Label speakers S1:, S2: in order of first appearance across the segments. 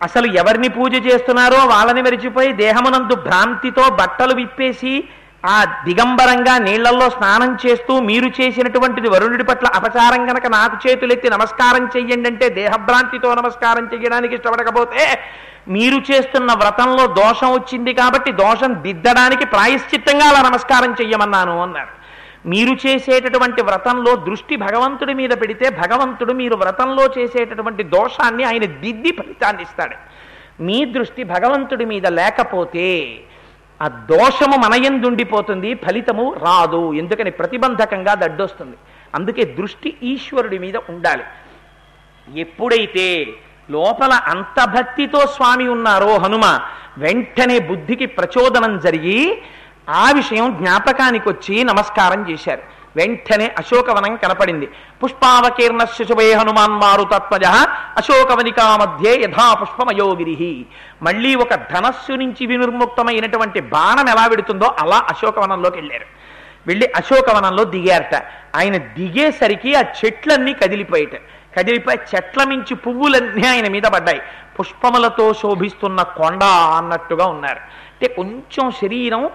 S1: అసలు ఎవరిని పూజ చేస్తున్నారో వాళ్ళని మరిచిపోయి దేహమునందు భ్రాంతితో బట్టలు విప్పేసి ఆ దిగంబరంగా నీళ్ళలో స్నానం చేస్తూ మీరు చేసినటువంటిది వరుణుడి పట్ల అపచారం గనక నాకు చేతులెత్తి నమస్కారం చెయ్యండి అంటే దేహభ్రాంతితో నమస్కారం చేయడానికి ఇష్టపడకపోతే మీరు చేస్తున్న వ్రతంలో దోషం వచ్చింది కాబట్టి దోషం దిద్దడానికి ప్రాయశ్చిత్తంగా అలా నమస్కారం చెయ్యమన్నాను అన్నారు. మీరు చేసేటటువంటి వ్రతంలో దృష్టి భగవంతుడి మీద పెడితే భగవంతుడు మీరు వ్రతంలో చేసేటటువంటి దోషాన్ని ఆయన దిద్ది ఫలితాన్ని ఇస్తాడు. మీ దృష్టి భగవంతుడి మీద లేకపోతే ఆ దోషము మనయందుండిపోతుంది ఫలితము రాదు. ఎందుకని ప్రతిబంధకంగా దడ్డొస్తుంది. అందుకే దృష్టి ఈశ్వరుడి మీద ఉండాలి. ఎప్పుడైతే లోపల అంత భక్తితో స్వామి ఉన్నారో హనుమ వెంటనే బుద్ధికి ప్రచోదనం జరిగి ఆ విషయం జ్ఞాపకానికి వచ్చి నమస్కారం చేశారు. వెంటనే అశోకవనం కనపడింది. పుష్పావకీర్ణ శిశువే హనుమాన్ మారు తత్వజ అశోకవనికా మధ్య యథా పుష్పమయోగిరి మళ్ళీ ఒక ధనస్సు నుంచి వినిర్ముక్తమైనటువంటి బాణం ఎలా విడుతుందో అలా అశోకవనంలోకి వెళ్ళారు. వెళ్ళి అశోకవనంలో దిగారట. ఆయన దిగేసరికి ఆ చెట్లన్నీ కదిలిపోయాట కదిలిపోయి చెట్ల మించి పువ్వులన్నీ ఆయన మీద పడ్డాయి. పుష్పములతో శోభిస్తున్న కొండ అన్నట్టుగా ఉన్నారు. అంటే కొంచెం శరీరం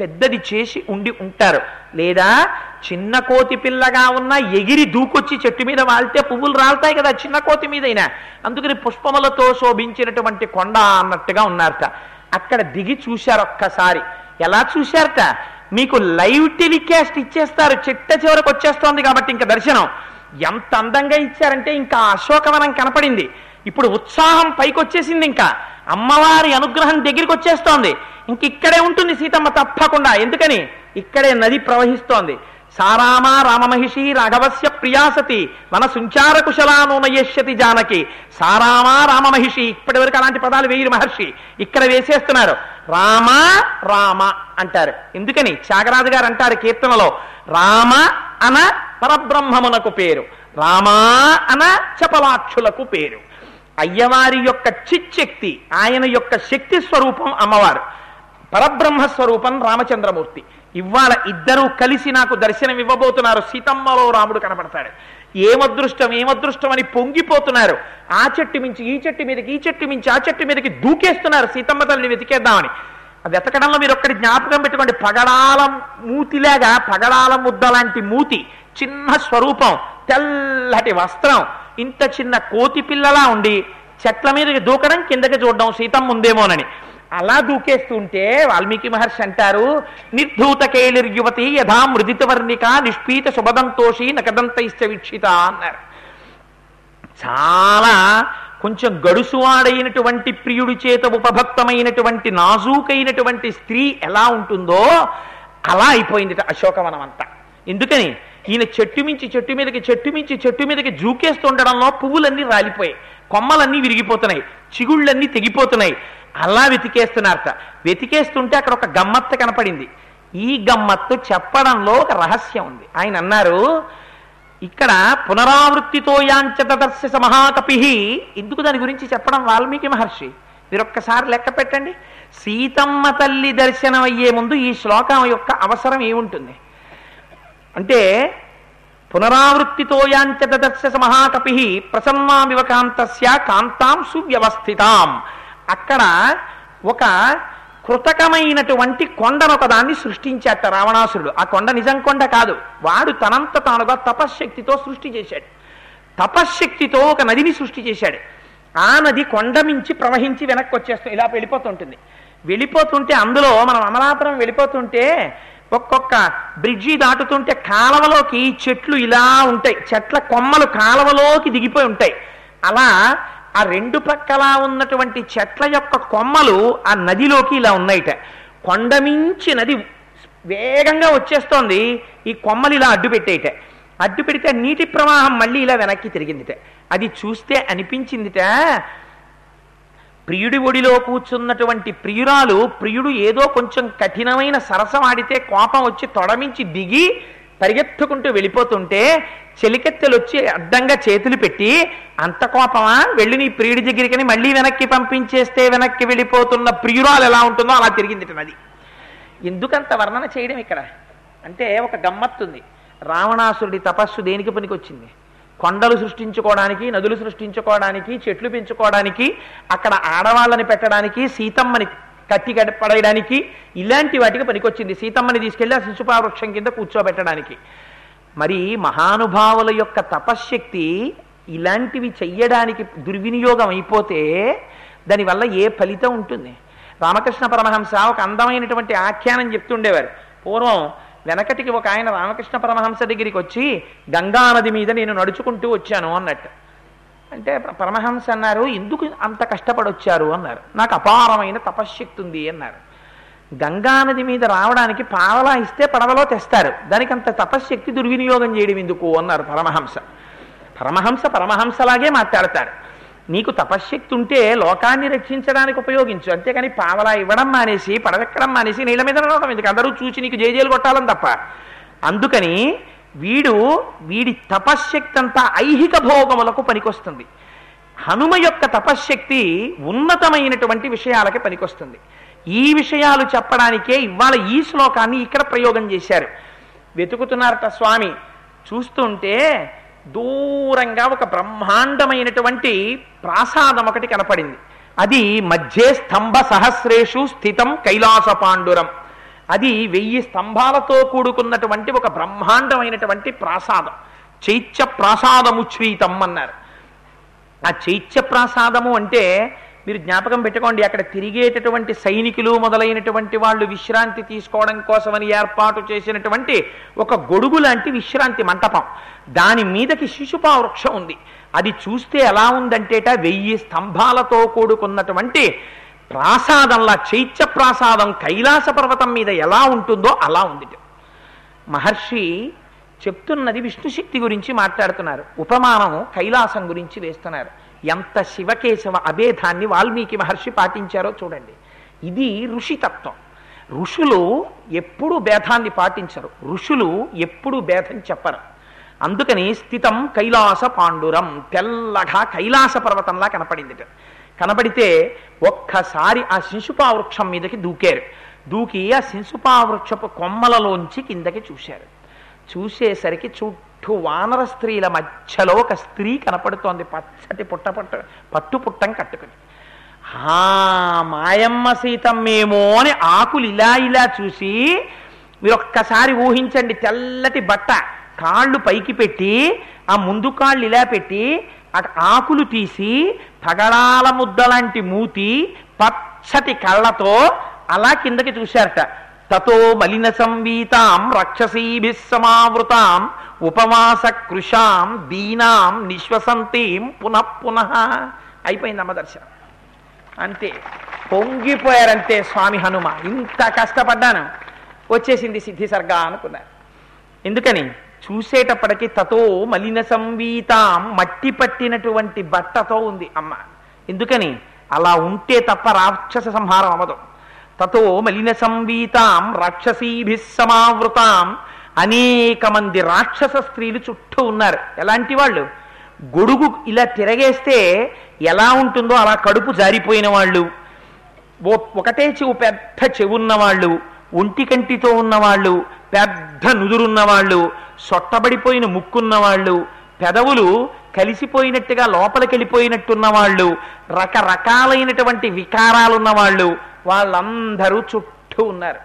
S1: పెద్దది చేసి ఉండి ఉంటారు. లేదా చిన్న కోతి పిల్లగా ఉన్న ఎగిరి దూకొచ్చి చెట్టు మీద వాళ్తే పువ్వులు రాలుతాయి కదా చిన్న కోతి మీదైనా. అందుకని పుష్పములతో శోభించినటువంటి కొండ అన్నట్టుగా ఉన్నారట. అక్కడ దిగి చూశారు ఒక్కసారి. ఎలా చూశారట? మీకు లైవ్ టెలికాస్ట్ ఇచ్చేస్తారు. చిట్ట చివరకు వచ్చేస్తోంది కాబట్టి ఇంకా దర్శనం. ఎంత అందంగా ఇచ్చారంటే ఇంకా అశోకవనం కనపడింది. ఇప్పుడు ఉత్సాహం పైకొచ్చేసింది ఇంకా. అమ్మవారి అనుగ్రహం దగ్గరికి వచ్చేస్తోంది. ఇంక ఇక్కడే ఉంటుంది సీతమ్మ తప్పకుండా. ఎందుకని? ఇక్కడే నది ప్రవహిస్తోంది. సారామ రామమహిషి రాఘవస్య ప్రియాసతి మన సుంచార కుశలానోనయష్యతి జానకి. సారామ రామమహిషి ఇప్పటి వరకు అలాంటి పదాలు వేయరు మహర్షి. ఇక్కడ వేసేస్తున్నారు. రామ రామ అంటారు. ఎందుకని? త్యాగరాజు గారు అంటారు కీర్తనలో రామ అన పరబ్రహ్మమునకు పేరు. రామా అన చపలాక్షులకు పేరు. అయ్యవారి యొక్క చిచ్చక్తి ఆయన యొక్క శక్తి స్వరూపం అమ్మవారు. పరబ్రహ్మ స్వరూపం రామచంద్రమూర్తి. ఇవాళ ఇద్దరూ కలిసి నాకు దర్శనం ఇవ్వబోతున్నారు. సీతమ్మలో రాముడు కనపడతాడు. ఏమదృష్టం ఏమదృష్టం అని పొంగిపోతున్నారు. ఆ చెట్టు మించి ఈ చెట్టు మీదకి ఈ చెట్టు మించి ఆ చెట్టు మీదకి దూకేస్తున్నారు. సీతమ్మ తల్లిని వెతికేద్దామని. వెతకడంలో మీరు ఒక్కటి జ్ఞాపకం పెట్టుకోండి. పగడాల మూతిలాగా పగడాల ముద్ద లాంటి మూతి చిన్న స్వరూపం. తెల్లటి వస్త్రం. ఇంత చిన్న కోతి పిల్లలా ఉండి చెట్ల మీదకి దూకడం కిందకి చూడడం సీతమ్మ ఉందేమోనని. అలా దూకేస్తుంటే వాల్మీకి మహర్షి అంటారు నిర్ధూత కేళిర్యువతి యథా మృదిత వర్ణిక నిష్పీత శుభదంతోషి నకదంతైశ్చ వీక్షిత అన్నారు. చాలా కొంచెం గడుసువాడైనటువంటి ప్రియుడి చేత ఉపభక్తమైనటువంటి నాజూకైనటువంటి స్త్రీ ఎలా ఉంటుందో అలా అయిపోయింది అశోకవనం అంతా ఎందుకని? ఈయన చెట్టు మించి చెట్టు మీదకి చెట్టు మించి చెట్టు మీదకి జూకేస్తుండడంలో పువ్వులన్నీ రాలిపోయాయి. కొమ్మలన్నీ విరిగిపోతున్నాయి. చిగుళ్ళన్నీ తెగిపోతున్నాయి. అలా వెతికేస్తున్నారట. వెతికేస్తుంటే అక్కడ ఒక గమ్మత్తు కనపడింది. ఈ గమ్మత్తు చెప్పడంలో ఒక రహస్యం ఉంది. ఆయన అన్నారు ఇక్కడ పునరావృత్తితో యాంచదర్శ మహాకపి. ఎందుకు దాని గురించి చెప్పడం వాల్మీకి మహర్షి. మీరు ఒక్కసారి లెక్క పెట్టండి. సీతమ్మ తల్లి దర్శనం అయ్యే ముందు ఈ శ్లోకం యొక్క అవసరం ఏముంటుంది? అంటే పునరావృత్తితో యాంచదర్శ మహాకపి ప్రసన్నా వివకాంతస్య కాంతాం సువ్యవస్థితాం. అక్కడ ఒక కృతకమైనటువంటి కొండను ఒకదాన్ని సృష్టించాట రావణాసురుడు. ఆ కొండ నిజం కొండ కాదు. వాడు తనంత తానుగా తపశ్శక్తితో సృష్టి చేశాడు. తపశ్శక్తితో ఒక నదిని సృష్టి చేశాడు. ఆ నది కొండ మించి ప్రవహించి వెనక్కి వచ్చేస్తుంది ఇలా వెళ్ళిపోతుంటుంది. వెళ్ళిపోతుంటే అందులో మనం అమలాపురం వెళ్ళిపోతుంటే ఒక్కొక్క బ్రిడ్జి దాటుతుంటే కాలవలోకి చెట్లు ఇలా ఉంటాయి. చెట్ల కొమ్మలు కాలవలోకి దిగిపోయి ఉంటాయి. అలా ఆ రెండు పక్కల ఉన్నటువంటి చెట్ల యొక్క కొమ్మలు ఆ నదిలోకి ఇలా ఉన్నాయిట. కొండమించి నది వేగంగా వచ్చేస్తోంది. ఈ కొమ్మలు ఇలా అడ్డు పెట్టేయట అడ్డు పెడితే నీటి ప్రవాహం మళ్ళీ ఇలా వెనక్కి తిరిగిందిట. అది చూస్తే అనిపించిందిట ప్రియుడి ఒడిలో కూర్చున్నటువంటి ప్రియురాలు ప్రియుడు ఏదో కొంచెం కఠినమైన సరసమాడితే కోపం వచ్చి తొడమించి దిగి పరిగెత్తుకుంటూ వెళ్ళిపోతుంటే చెలికెత్తెలు వచ్చి అడ్డంగా చేతులు పెట్టి అంత కోపమా? వెళ్ళి నీ ప్రియుడి దగ్గరికని మళ్ళీ వెనక్కి పంపించేస్తే వెనక్కి వెళ్ళిపోతున్న ప్రియురాలు ఎలా ఉంటుందో అలా తిరిగింది అది ఎందుకంత వర్ణన చేయడం ఇక్కడ? అంటే ఒక గమ్మత్తుంది. రావణాసురుడి తపస్సు దేనికి పనికొచ్చింది? కొండలు సృష్టించుకోవడానికి నదులు సృష్టించుకోవడానికి చెట్లు పెంచుకోవడానికి అక్కడ ఆడవాళ్ళని పెట్టడానికి సీతమ్మని కట్టి పడేయడానికి ఇలాంటి వాటికి పనికొచ్చింది. సీతమ్మని తీసుకెళ్ళి ఆ శిశుపావృక్షం కింద కూర్చోబెట్టడానికి. మరి మహానుభావుల యొక్క తపశ్శక్తి ఇలాంటివి చెయ్యడానికి దుర్వినియోగం అయిపోతే దానివల్ల ఏ ఫలితం ఉంటుంది? రామకృష్ణ పరమహంస ఒక అందమైనటువంటి ఆఖ్యానం చెప్తుండేవారు. పూర్వం వెనకటికి ఒక ఆయన రామకృష్ణ పరమహంస దగ్గరికి వచ్చి గంగానది మీద నేను నడుచుకుంటూ వచ్చాను అన్నట్టు. అంటే పరమహంస అన్నారు ఎందుకు అంత కష్టపడొచ్చారు? అన్నారు. నాకు అపారమైన తపశ్శక్తి ఉంది అన్నారు. గంగానది మీద రావడానికి పావలా ఇస్తే పడవలో తెస్తారు. దానికి అంత తపశ్శక్తి దుర్వినియోగం చేయడం ఎందుకు? అన్నారు పరమహంస. పరమహంస పరమహంసలాగే మాట్లాడతారు. నీకు తపశ్శక్తి ఉంటే లోకాన్ని రక్షించడానికి ఉపయోగించు. అంతేకాని పావలా ఇవ్వడం మానేసి పడవెక్కడం మానేసి నీళ్ళ మీద రావడం ఎందుకు? అందరూ చూసి నీకు జేజేలు కొట్టాలని తప్ప. అందుకని వీడు వీడి తపశ్శక్తి అంతా ఐహిక భోగములకు పనికొస్తుంది. హనుమ యొక్క తపశ్శక్తి ఉన్నతమైనటువంటి విషయాలకి పనికొస్తుంది. ఈ విషయాలు చెప్పడానికే ఇవాళ ఈ శ్లోకాన్ని ఇక్కడ ప్రయోగం చేశారు. వెతుకుతున్నారట స్వామి చూస్తుంటే దూరంగా ఒక బ్రహ్మాండమైనటువంటి ప్రాసాదం ఒకటి కనపడింది. అది మధ్యే స్తంభ సహస్రేషు స్థితం కైలాస పాండురం. అది వెయ్యి స్తంభాలతో కూడుకున్నటువంటి ఒక బ్రహ్మాండమైనటువంటి ప్రాసాదం. చైత్య ప్రాసాదముచ్ఛ్రీతం అన్నారు ఆ చైత్య ప్రాసాదము అంటే మీరు జ్ఞాపకం పెట్టుకోండి అక్కడ తిరిగేటటువంటి సైనికులు మొదలైనటువంటి వాళ్ళు విశ్రాంతి తీసుకోవడం కోసమని ఏర్పాటు చేసినటువంటి ఒక గొడుగు లాంటి విశ్రాంతి మంటపం. దాని మీదకి శిశుపా వృక్షం ఉంది. అది చూస్తే ఎలా ఉందంటేట వెయ్యి స్తంభాలతో కూడుకున్నటువంటి ప్రాసాదంలా చైత్య ప్రాసాదం కైలాస పర్వతం మీద ఎలా ఉంటుందో అలా ఉంది మహర్షి చెప్తున్నది విష్ణుశక్తి గురించి మాట్లాడుతున్నారు. ఉపమానం కైలాసం గురించి వేస్తున్నారు. ఎంత శివకేశవ అభేదాన్ని వాల్మీకి మహర్షి పాటించారో చూడండి. ఇది ఋషితత్వం. ఋషులు ఎప్పుడు భేదాన్ని పాటించరు. ఋషులు ఎప్పుడు భేదం చెప్పరు. అందుకని స్థితం కైలాస పాండురం తెల్లగా కైలాస పర్వతంలా కనపడింది కనబడితే ఒక్కసారి ఆ శిశుపా వృక్షం మీదకి దూకారు. దూకి ఆ శిశుపా వృక్షపు కొమ్మలలోంచి కిందకి చూశారు. చూసేసరికి పట్టు వానర స్త్రీల మధ్యలో ఒక స్త్రీ కనపడుతోంది. పచ్చటి పుట్ట పట్ట పట్టు పుట్టం కట్టుకుని. ఆ మాయమ్మ సీతమ్మేమో అని ఆకులు ఇలా ఇలా చూసి మీరు ఒక్కసారి ఊహించండి తెల్లటి బట్ట కాళ్ళు పైకి పెట్టి ఆ ముందు కాళ్ళు ఇలా పెట్టి అటు ఆకులు తీసి పగడాల ముద్దలాంటి మూతి పచ్చటి కళ్ళతో అలా కిందకి చూశారట. తతో మలిన సంవీతాం రక్షసీభి సమావృతాం ఉపవాస కృషాం దీనాం నిశ్వసంతీం పునః పునః. అయిపోయింది అమ్మదర్శనం అంతే. పొంగిపోయారంతే స్వామి హనుమ. ఇంత కష్టపడ్డాను. వచ్చేసింది సిద్ధి సర్గా అనుకున్నారు ఎందుకని? చూసేటప్పటికి తతో మలిన సంవీతాం మట్టి పట్టినటువంటి బట్టతో ఉంది అమ్మ. ఎందుకని? అలా ఉంటే తప్ప రాక్షస సంహారం అవ్వదు. తతో మలిన సంవీతాం రాక్షసీభిస్ సమావృతాం. అనేక మంది రాక్షస స్త్రీలు చుట్టూ ఉన్నారు. ఎలాంటి వాళ్ళు? గొడుగు ఇలా తిరగేస్తే ఎలా ఉంటుందో అలా కడుపు జారిపోయిన వాళ్ళు. ఓ- ఒకటే చెవు పెద్ద చెవున్న వాళ్ళు ఒంటి కంటితో ఉన్నవాళ్ళు పెద్ద నుదురున్న వాళ్ళు సొట్టబడిపోయిన ముక్కున్న వాళ్ళు పెదవులు కలిసిపోయినట్టుగా లోపలికి వెళ్ళిపోయినట్టున్నవాళ్ళు రకరకాలైనటువంటి వికారాలున్నవాళ్ళు వాళ్ళందరూ చుట్టూ ఉన్నారు.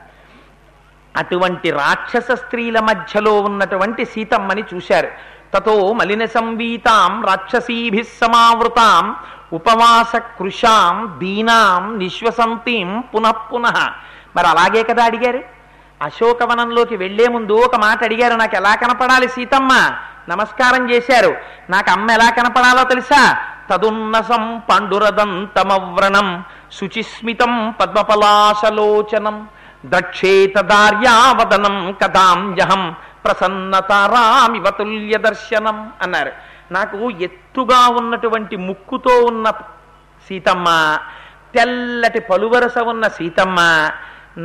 S1: అటువంటి రాక్షస స్త్రీల మధ్యలో ఉన్నటువంటి సీతమ్మని చూశారు. తతో మలిన సంవీతాం రాక్షసీభి సమావృతాం ఉపవాస కృషాం దీనాం నిశ్వసంతీం పునః పునః. మరి అలాగే కదా అడిగారు. అశోకవనంలోకి వెళ్ళే ముందు ఒక మాట అడిగారు. నాకు ఎలా కనపడాలి సీతమ్మ? నమస్కారం చేశారు. నాకు అమ్మ ఎలా కనపడాలో తెలుసా? తదున్నసం పండురదంతమవ్రణం. శుచిస్మితం పద్మపలాశలోచనం దక్షేతదార్యావదనం కదాంజహం ప్రసన్నతారామివ తుల్య దర్శనం అన్నారు. నాకు ఎత్తుగా ఉన్నటువంటి ముక్కుతో ఉన్న సీతమ్మ తెల్లటి పలువరస ఉన్న సీతమ్మ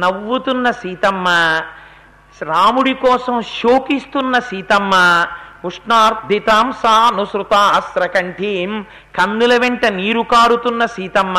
S1: నవ్వుతున్న సీతమ్మ రాముడి కోసం శోకిస్తున్న సీతమ్మ ఉష్ణార్ధితాం సానుసృతాస్త్రకంఠీం కన్నుల వెంట నీరు కారుతున్న సీతమ్మ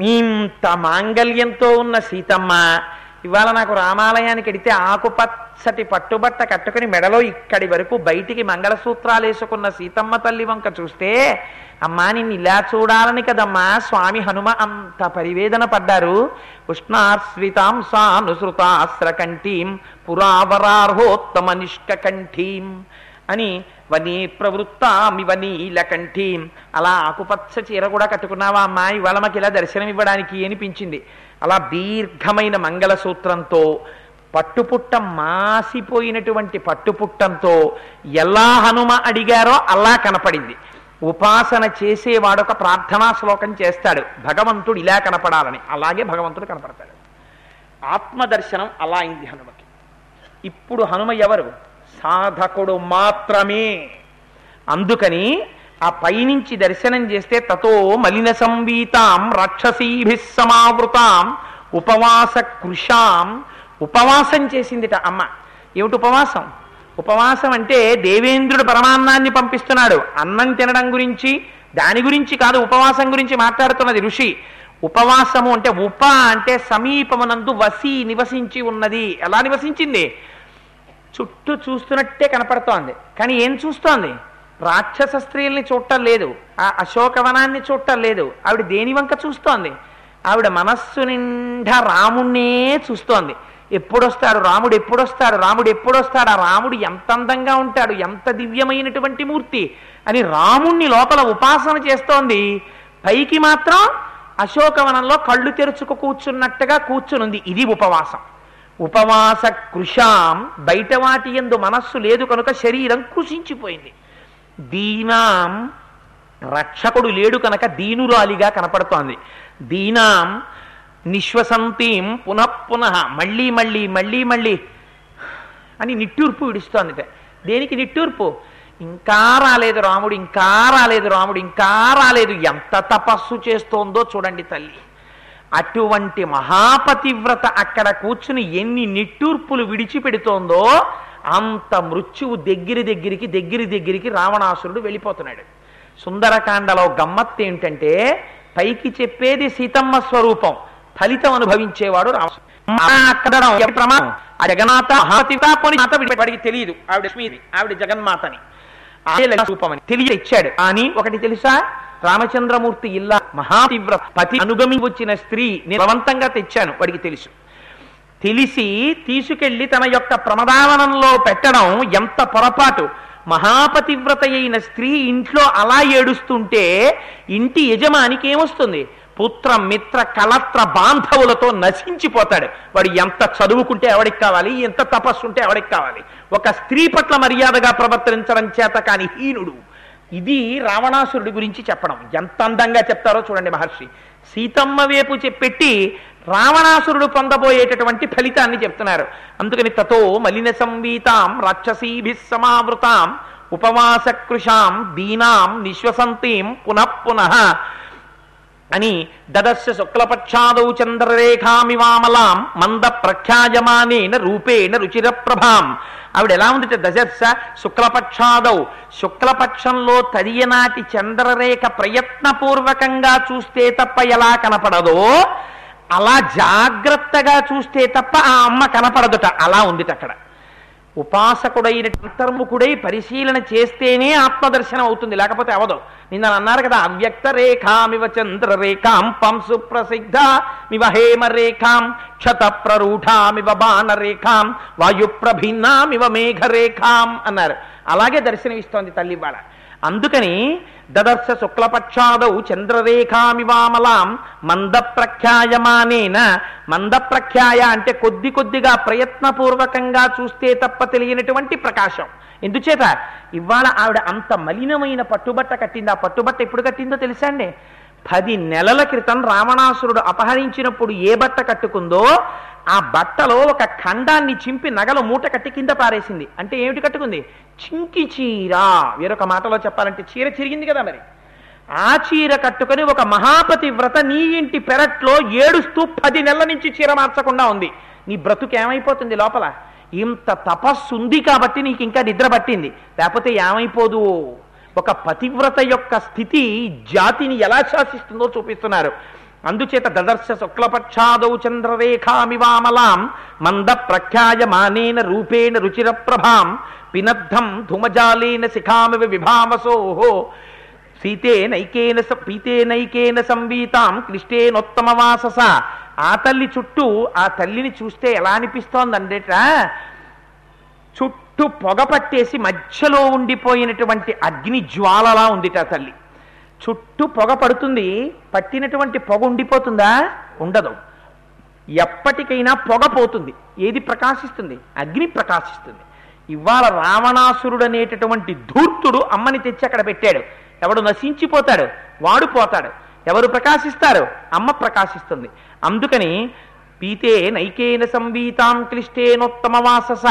S1: ఇంత మాంగల్యంతో ఉన్న సీతమ్మ ఇవాళ నాకు రామాలయానికి ఎడితే ఆకుపచ్చటి పట్టుబట్ట కట్టుకుని మెడలో ఇక్కడి వరకు బయటికి మంగళసూత్రాలు వేసుకున్న సీతమ్మ తల్లి వంక చూస్తే అమ్మా నిన్ను ఇలా చూడాలని కదమ్మా స్వామి హనుమ అంత పరివేదన పడ్డారు. ఉష్ణాశ్రితాంసానుసృతాస్రకంఠీం పురావరార్హోత్తమ నిష్కంఠీం అని వనీ ప్రవృత్తామివనీల నీలకంఠీం. అలా ఆకుపచ్చ చీర కూడా కట్టుకున్నావా అమ్మా? ఇవాళ మాకు ఇలా దర్శనం ఇవ్వడానికి అనిపించింది. అలా దీర్ఘమైన మంగళసూత్రంతో పట్టుపుట్ట మాసిపోయినటువంటి పట్టుపుట్టంతో ఎలా హనుమ అడిగారో అలా కనపడింది. ఉపాసన చేసేవాడొక ప్రార్థనా శ్లోకం చేస్తాడు. భగవంతుడు ఇలా కనపడాలని. అలాగే భగవంతుడు కనపడతాడు. ఆత్మదర్శనం అలా అయింది హనుమకి. ఇప్పుడు హనుమ ఎవరు? సాధకుడు మాత్రమే. అందుకని ఆ పైనుంచి దర్శనం చేస్తే తతో మలిన సంవీతాం రాక్షసీభి సమావృతాం ఉపవాస కృషాం. ఉపవాసం చేసిందిట అమ్మ. ఏమిటి ఉపవాసం? ఉపవాసం అంటే దేవేంద్రుడు పరమాన్నాన్ని పంపిస్తున్నాడు. అన్నం తినడం గురించి దాని గురించి కాదు ఉపవాసం గురించి మాట్లాడుతున్నది ఋషి. ఉపవాసము అంటే ఉప అంటే సమీపమునందు వసి నివసించి ఉన్నది. ఎలా నివసించింది? చుట్టూ చూస్తున్నట్టే కనపడుతోంది. కానీ ఏం చూస్తోంది? రాక్షస స్త్రీల్ని చూడటం లేదు. ఆ అశోకవనాన్ని చూడటం లేదు. ఆవిడ దేని వంక చూస్తోంది? ఆవిడ మనస్సు నిండా రాముణ్ణే చూస్తోంది. ఎప్పుడొస్తాడు రాముడు? ఎప్పుడొస్తాడు? రాముడు ఎప్పుడొస్తాడు? ఆ రాముడు ఎంత అందంగా ఉంటాడు? ఎంత దివ్యమైనటువంటి మూర్తి? అని రాముణ్ణి లోపల ఉపాసన చేస్తోంది. పైకి మాత్రం అశోకవనంలో కళ్ళు తెరుచుకు కూర్చున్నట్టుగా కూర్చునుంది. ఇది ఉపవాసం. ఉపవాస కృషాం బయట వాటి ఎందు మనస్సు లేదు కనుక శరీరం కృషించిపోయింది. దీనాం రక్షకుడు లేడు కనుక దీనురాలిగా కనపడుతోంది. దీనాం నిశ్వసంతీం పునఃపునః మళ్ళీ మళ్ళీ మళ్ళీ మళ్ళీ అని నిట్టూర్పు విడుస్తోంది దేనికి నిట్టూర్పు? ఇంకా రాలేదు రాముడు ఇంకా రాలేదు రాముడు ఇంకా రాలేదు. ఎంత తపస్సు చేస్తోందో చూడండి తల్లి. అటువంటి మహాపతివ్రత అక్కడ కూర్చుని ఎన్ని నిట్టూర్పులు విడిచిపెడుతోందో అంత మృత్యువు దగ్గరి దగ్గరికి దగ్గరి దగ్గరికి రావణాసురుడు వెళ్ళిపోతున్నాడు. సుందరకాండలో గమ్మత్తు ఏంటంటే పైకి చెప్పేది సీతమ్మ స్వరూపం. ఫలితం అనుభవించేవాడు ప్రమాణం? ఆ జగన్నాథ మహాతిత తెలియదు. ఆవిడ ఆవిడ జగన్మాతని. రూపమని తెలియ ఇచ్చాడు అని ఒకటి తెలుసా? రామచంద్రమూర్తి ఇల్లా మహాతీవ్ర పతి అనుగమి వచ్చిన స్త్రీ నేను బలవంతంగా తెచ్చాను వాడికి తెలుసు. తెలిసి తీసుకెళ్ళి తన యొక్క ప్రమదావనంలో పెట్టడం ఎంత పొరపాటు. మహాపతివ్రత అయిన స్త్రీ ఇంట్లో అలా ఏడుస్తుంటే ఇంటి యజమానికి ఏమొస్తుంది? పుత్ర మిత్ర కలత్ర బాంధవులతో నశించిపోతాడు. వాడు ఎంత చదువుకుంటే ఎవడికి కావాలి? ఎంత తపస్సు ఉంటే ఎవడికి కావాలి? ఒక స్త్రీ పట్ల మర్యాదగా ప్రవర్తించడం చేత కాని హీనుడు. ఇది రావణాసురుడి గురించి చెప్పడం. ఎంత అందంగా చెప్తారో చూడండి మహర్షి. సీతమ్మ వైపు చెప్పెట్టి రావణాసురుడు పొందబోయేటటువంటి ఫలితాన్ని చెప్తున్నారు. అందుకని తతో మలిన సంవీతాం రాక్షసీభి సమావృతాం ఉపవాస కృషాం దీనాం నిశ్వసంతీం పునః పునః అని దదస్య శుక్లపక్షాదౌ చంద్రరేఖామివామలాం మంద ప్రఖ్యాయమానేన రూపేణ రుచిర ప్రభాం ఆవిడ ఎలా ఉంది దశస్స శుక్లపక్షాదౌ. శుక్లపక్షంలో తరియనాటి చంద్రరేఖ ప్రయత్నపూర్వకంగా చూస్తే తప్ప ఎలా కనపడదో అలా జాగ్రత్తగా చూస్తే తప్ప ఆ అమ్మ కనపడదుట. అలా ఉంది అక్కడ ఉపాసకుడైన అంతర్ముఖుడై పరిశీలన చేస్తేనే ఆత్మదర్శనం అవుతుంది. లేకపోతే అవదు. నిన్న అన్నారు కదా అవ్యక్త రేఖామివ చంద్రరేఖాం పంసు ప్రసిద్ధ మివ హేమ రేఖాం క్షత ప్రరూఢామివ బాణరేఖాం వాయు ప్రభిన్నామివ మేఘరేఖాం అన్నారు. అలాగే దర్శనమిస్తోంది తల్లి వాళ్ళ అందుకని దదర్శ శుక్లపక్షాదౌ చంద్రరేఖామివామలాం మంద ప్రఖ్యాయమానేన మంద ప్రఖ్యాయ అంటే కొద్ది కొద్దిగా ప్రయత్నపూర్వకంగా చూస్తే తప్ప తెలియనటువంటి ప్రకాశం. ఎందుచేత? ఇవాళ ఆవిడ అంత మలినమైన పట్టుబట్ట కట్టింది? ఆ పట్టుబట్ట ఎప్పుడు కట్టిందో తెలుసా అండి? పది నెలల క్రితం రావణాసురుడు అపహరించినప్పుడు ఏ బట్ట కట్టుకుందో ఆ బట్టలో ఒక ఖండాన్ని చింపి నగలు మూట కట్టి కింద పారేసింది. అంటే ఏమిటి కట్టుకుంది? చింకి చీర. వేరొక మాటలో చెప్పాలంటే చీర చిరిగింది కదా మరి. ఆ చీర కట్టుకొని ఒక మహాపతి వ్రత నీ ఇంటి పెరట్లో ఏడుస్తూ పది నెలల నుంచి చీర మార్చకుండా ఉంది. నీ బ్రతుకు ఏమైపోతుంది లోపల? ఇంత తపస్సు ఉంది కాబట్టి నీకు ఇంకా నిద్ర పట్టింది. లేకపోతే ఏమైపోదు? ఒక పతివ్రత యొక్క స్థితి జాతిని ఎలా శాసిస్తుందో చూపిస్తున్నారు. అందుచేత దదర్శ శుక్లపక్షాదౌ చంద్రరేఖామివామలాం మంద ప్రఖ్యాయమానేన రూపేణ రుచిర ప్రభాం పినద్ధం ధుమజాలేన శిఖామివ విభావసోహో సీతేనైకేన స- పీతేనైకేన సంవీతాం క్లిష్టేనోత్తమ వాసస ఆ తల్లి చుట్టూ ఆ తల్లిని చూస్తే ఎలా అనిపిస్తోందండేట చుట్టూ పొగ పట్టేసి మధ్యలో ఉండిపోయినటువంటి అగ్ని జ్వాలలా ఉందిట ఆ తల్లి. చుట్టూ పొగ పడుతుంది పట్టినటువంటి పొగ ఉండిపోతుందా? ఉండదు. ఎప్పటికైనా పొగ పోతుంది. ఏది ప్రకాశిస్తుంది? అగ్ని ప్రకాశిస్తుంది. ఇవాళ రావణాసురుడు అనేటటువంటి ధూర్తుడు అమ్మని తెచ్చి అక్కడ పెట్టాడు. ఎవడు నశించిపోతాడు? వాడు పోతాడు. ఎవరు ప్రకాశిస్తారు? అమ్మ ప్రకాశిస్తుంది. అందుకని పీతే నైకేన సంవీతాం క్లిష్టేనోత్తమ వాసస.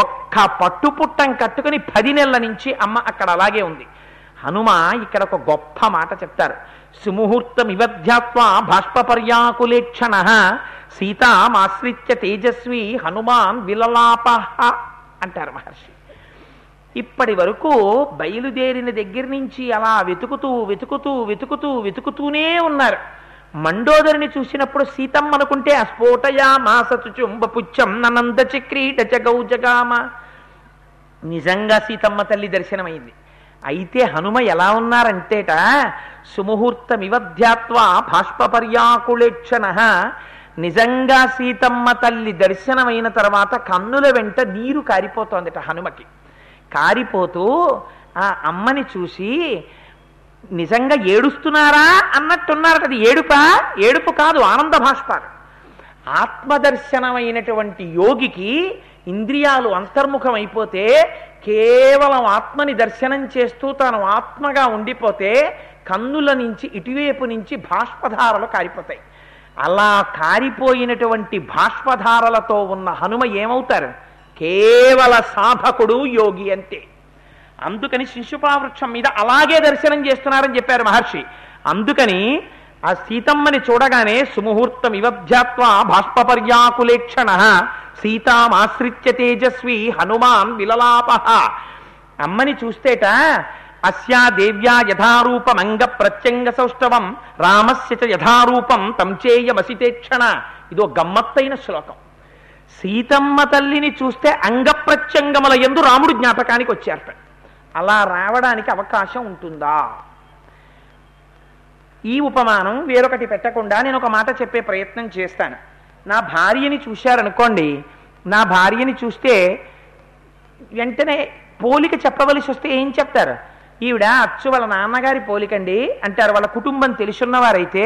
S1: ఒక్క పట్టుపుట్టం కట్టుకుని పది నెలల నుంచి అమ్మ అక్కడ అలాగే ఉంది. హనుమ ఇక్కడ ఒక గొప్ప మాట చెప్తారు. సుముహూర్తం ఇవధ్యాత్వా బాష్పర్యాకులేక్షణ సీతామాశ్రిత్య తేజస్వి హనుమాన్ విలలాప అంటారు మహర్షి. ఇప్పటి వరకు బయలుదేరిన దగ్గర నుంచి అలా వెతుకుతూ వెతుకుతూ వెతుకుతూ వెతుకుతూనే ఉన్నారు. మండోదరిని చూసినప్పుడు సీతమ్మ అనుకుంటే అస్ఫోటయా మాసతుచుంబ పుచ్చం ననంద చక్రీట జగౌజగామ నిజంగా సీతమ్మ తల్లి దర్శనమైంది. అయితే హనుమ ఎలా ఉన్నారంటేట సుముహూర్తమివధ్యాత్వా భాష్పర్యాకుళేక్షణ నిజంగా సీతమ్మ తల్లి దర్శనమైన తర్వాత కన్నుల వెంట నీరు కారిపోతోందిట హనుమకి. కారిపోతూ ఆ అమ్మని చూసి నిజంగా ఏడుస్తున్నారా? అన్నట్టున్నారట అది. ఏడుపా? ఏడుపు కాదు ఆనంద భాష్పాలు. ఆత్మదర్శనమైనటువంటి యోగికి ఇంద్రియాలు అంతర్ముఖమైపోతే కేవలం ఆత్మని దర్శనం చేస్తూ తాను ఆత్మగా ఉండిపోతే కన్నుల నుంచి ఇటువైపు నుంచి భాష్పధారలు కారిపోతాయి. అలా కారిపోయినటువంటి భాష్పధారలతో ఉన్న హనుమ ఏమవుతారు? కేవల సాధకుడు యోగి అంతే అందుకని శిశుపావృక్షం మీద అలాగే దర్శనం చేస్తున్నారని చెప్పారు మహర్షి. అందుకని ఆ సీతమ్మని చూడగానే సుముహూర్తం ఇవధ్యాత్వా బాష్పర్యాకులేక్షణ సీతామాశ్రిత్య తేజస్వి హనుమాన్ విలలాప. అమ్మని చూస్తేట అస్యా దేవ్యా యథారూపమంగ ప్రత్యంగ సౌష్ఠవం రామస్య చ యథారూపం తంచేయమసితేక్షణ ఇదో గమ్మత్తైన శ్లోకం. సీతమ్మ తల్లిని చూస్తే అంగప్రత్యంగముల ఎందు రాముడు జ్ఞాపకానికి వచ్చారట అలా రావడానికి అవకాశం ఉంటుందా? ఈ ఉపమానం వేరొకటి పెట్టకుండా నేను ఒక మాట చెప్పే ప్రయత్నం చేస్తాను. నా భార్యని చూశారనుకోండి నా భార్యని చూస్తే వెంటనే పోలిక చెప్పవలసి వస్తే ఏం చెప్తారు? ఈవిడ అచ్చు వాళ్ళ నాన్నగారి పోలికండి అంటారు. వాళ్ళ కుటుంబం తెలుసున్నవారైతే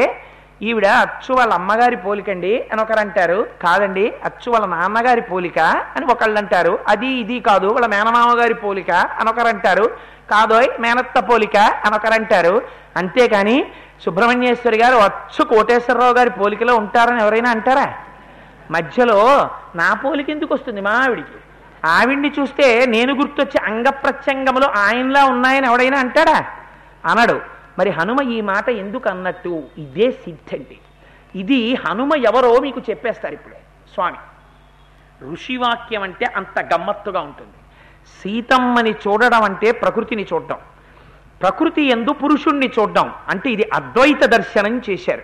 S1: ఈవిడ అచ్చు వాళ్ళ అమ్మగారి పోలికండి అని ఒకరు అంటారు కాదండి అచ్చు వాళ్ళ నాన్నగారి పోలిక అని ఒకళ్ళు అంటారు అది ఇది కాదు వాళ్ళ మేనమామ గారి పోలిక అని ఒకరు అంటారు కాదోయ్ మేనత్త పోలిక అని ఒకరు అంటారు అంతేకాని సుబ్రహ్మణ్యేశ్వరి గారు అచ్చు కోటేశ్వరరావు గారి పోలికలో ఉంటారని ఎవరైనా అంటారా? మధ్యలో నా పోలిక ఎందుకు వస్తుంది మా ఆవిడికి? ఆవిడ్ని చూస్తే నేను గుర్తొచ్చే అంగప్రత్యంగములు ఆయనలా ఉన్నాయని ఎవడైనా అంటాడా? అనడు. మరి హనుమ ఈ మాట ఎందుకు అన్నట్టు? ఇదే సిద్ధండి. ఇది హనుమ ఎవరో మీకు చెప్పేస్తారు ఇప్పుడు. స్వామి ఋషివాక్యం అంటే అంత గమ్మత్తుగా ఉంటుంది. సీతమ్మని చూడడం అంటే ప్రకృతిని చూడడం. ప్రకృతి ఎందు పురుషుణ్ణి చూడడం అంటే ఇది అద్వైత దర్శనం చేశారు.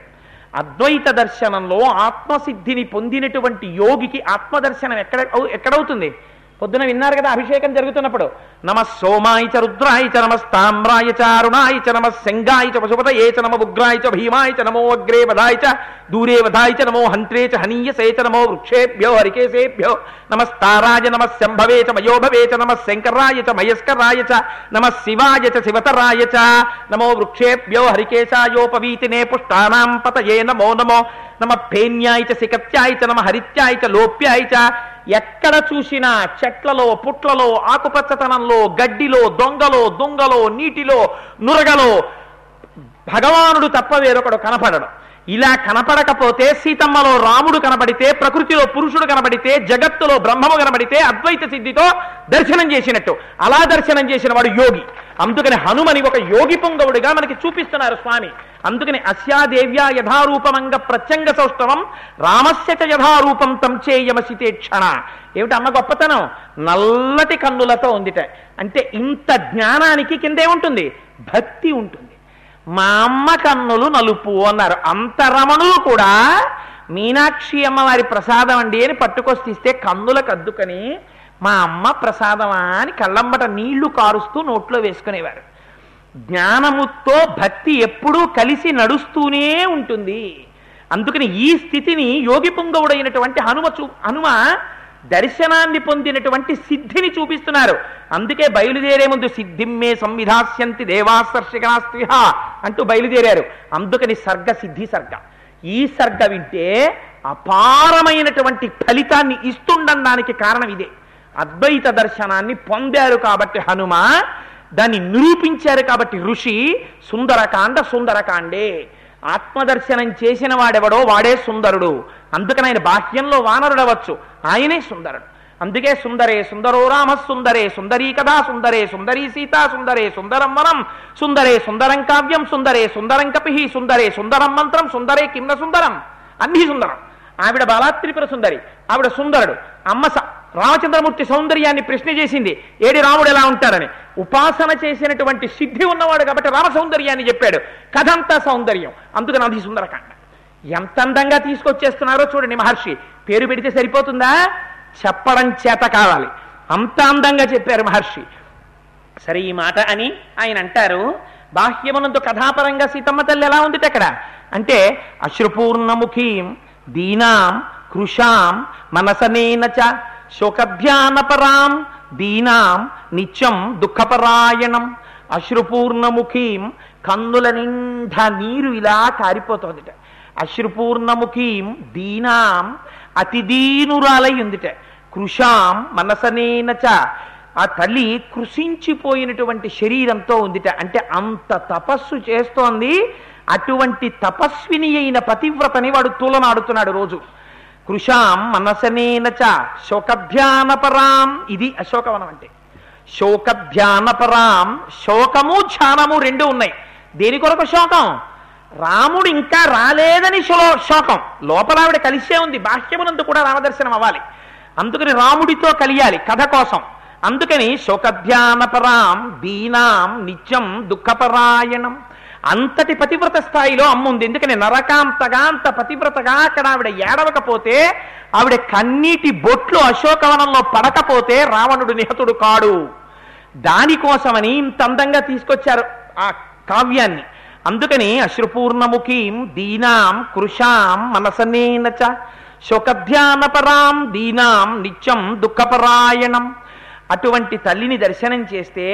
S1: అద్వైత దర్శనంలో ఆత్మసిద్ధిని పొందినటువంటి యోగికి ఆత్మదర్శనం ఎక్కడ అవు- ఎక్కడవుతుంది? పొద్దున విన్నారు కదా అభిషేకం జరుగుతున్నప్పుడు. నమ సోమాయ చ రుద్రాయ చ నమస్తామ్రాయ చ అరుణాయ చ నమ శంగాయ చ పశుపత ఏ చ నమ ఉగ్రాయ చ భీమాయ చ నమో అగ్రే వధాయ చ దూరే వధాయ చ నమో హంత్రే చ హనీయసే చ నమో వృక్షేభ్యో హరికేశేభ్యో నమస్తారాయ నమ శంభవే చ మయోభవే చ నమ శంకరాయ చ మయస్కరాయ చ నమ శివాయ చ శివతరాయ చ నమో వృక్షేభ్యో హరికేశాయోపవీతినే పుష్టానాం పతయే నమో నమో. నమ ఫేన్యాయ చ సికత్యాయ చ నమ హరిత్యాయ చ లోప్యాయ చ ఎక్కడ చూసినా చెట్లలో పుట్లలో ఆకుపచ్చతనంలో గడ్డిలో దొంగలో దొంగలో నీటిలో నురగలో భగవానుడు తప్ప వేరొకడు కనపడడం. ఇలా కనపడకపోతే సీతమ్మలో రాముడు కనబడితే ప్రకృతిలో పురుషుడు కనబడితే జగత్తులో బ్రహ్మము కనబడితే అద్వైత సిద్ధితో దర్శనం చేసినట్టు. అలా దర్శనం చేసిన వాడు యోగి. అందుకని హనుమని ఒక యోగి పొంగవుడిగా మనకి చూపిస్తున్నారు స్వామి. అందుకని అస్యాదేవ్యా యథారూపమంగ ప్రత్యంగ సౌష్ఠవం రామస్య యథారూపం తం చేయమసితే క్షణ. ఏమిటి అమ్మ గొప్పతనం? నల్లటి కన్నులతో ఉందిట. అంటే ఇంత జ్ఞానానికి కిందే ఉంటుంది. భక్తి ఉంటుంది. మా అమ్మ కన్నులు నలుపు అన్నారు. అంత రమణులు కూడా మీనాక్షి అమ్మవారి ప్రసాదం అండి అని పట్టుకొస్తే కన్నులకు అద్దుకని మా అమ్మ ప్రసాదమా అని కళ్ళంబట నీళ్ళు కారుస్తూ నోట్లో వేసుకునేవారు. జ్ఞానముతో భక్తి ఎప్పుడూ కలిసి నడుస్తూనే ఉంటుంది. అందుకని ఈ స్థితిని యోగి పుంగవుడైనటువంటి హనుమ చూ హనుమ దర్శనాన్ని పొందినటువంటి సిద్ధిని చూపిస్తున్నారు. అందుకే బయలుదేరే ముందు సిద్ధిమ్మే సంవిధాస్యంతి దేవాసర్షికాస్త్రిహ అంటూ బయలుదేరారు. అందుకని సర్గ సిద్ధి సర్గ. ఈ సర్గ వింటే అపారమైనటువంటి ఫలితాన్ని ఇస్తుండడానికి కారణం ఇదే. అద్వైత దర్శనాన్ని పొందారు కాబట్టి హనుమ దాన్ని నిరూపించారు కాబట్టి ఋషి సుందరకాండ సుందరకాండే. ఆత్మదర్శనం చేసిన వాడెవడో వాడే సుందరుడు. అందుకని ఆయన బాహ్యంలో వానరుడవచ్చు. ఆయనే సుందరుడు. అందుకే సుందరే సుందరో రామ సుందరే సుందరీ కథా సుందరే సుందరీ సీతా సుందరే సుందరం వనం సుందరే సుందరం కావ్యం సుందరే సుందరం కపిహి సుందరే సుందరం మంత్రం సుందరే కిమ్న సుందరం. అన్ని సుందరం. ఆవిడ బాలాత్రిపుర సుందరి ఆవిడ సుందరుడు. అమ్మ రామచంద్రమూర్తి సౌందర్యాన్ని ప్రశ్న చేసింది. ఏడి రాముడు ఎలా ఉంటారని. ఉపాసన చేసినటువంటి సిద్ధి ఉన్నవాడు కాబట్టి రామ సౌందర్యాన్ని చెప్పాడు. కథంతా సౌందర్యం. అందుకని అది సుందరకాండ. ఎంత అందంగా తీసుకొచ్చేస్తున్నారో చూడండి మహర్షి. పేరు పెడితే సరిపోతుందా? చెప్పడం చేత కావాలి. అంత అందంగా చెప్పారు మహర్షి. సరే ఈ మాట అని ఆయన అంటారు. బాహ్యమునందు కథాపరంగా సీతమ్మ తల్లి ఎలా ఉంది అక్కడ? అంటే అశ్రుపూర్ణముఖీం దీనాం కృషాం మనసనేనచ శోకభ్యానపరాం దీనాం నిత్యం దుఃఖపరాయణం అశ్రుపూర్ణముఖీం కన్నుల నిండా నీరు ఇలా కారిపోతుందిట. అశ్రుపూర్ణముఖీం దీనాం అతి దీనురాలై ఉందిట కృషాం మనసనేన చ. ఆ తల్లి కృషించిపోయినటువంటి శరీరంతో ఉందిట. అంటే అంత తపస్సు చేస్తోంది. అటువంటి తపస్విని అయిన పతివ్రతని వాడు తూలనాడుతున్నాడు రోజు. కృషాం మనసనేన చ శోకధ్యానపరాం. ఇది అశోకవనం అంటే శోకధ్యానపరాం శోకము ధ్యానము రెండు ఉన్నాయి. దేని కొరకు శోకం? రాముడు ఇంకా రాలేదని శో- శోకం. లోపల ఆవిడ కలిసే ఉంది. బాహ్యమునందు కూడా రామదర్శనం అవ్వాలి. అందుకని రాముడితో కలియాలి కథ కోసం. అందుకని శోకధ్యానపరాం దీనాం నిత్యం దుఃఖపరాయణం. అంతటి పతివ్రత స్థాయిలో అమ్ముంది. ఎందుకని? నరకాంతగా అంత పతివ్రతగా అక్కడ ఆవిడ ఏడవకపోతే ఆవిడ కన్నీటి బొట్లు అశోకవనంలో పడకపోతే రావణుడు నిహతుడు కాడు. దానికోసమని ఇంత అందంగా తీసుకొచ్చారు ఆ కావ్యాన్ని. అందుకని అశ్రుపూర్ణముఖీం దీనాం కృషాం మనసనేనచ చ శోకధ్యానపరాం దీనాం నిత్యం దుఃఖపరాయణం. అటువంటి తల్లిని దర్శనం చేస్తే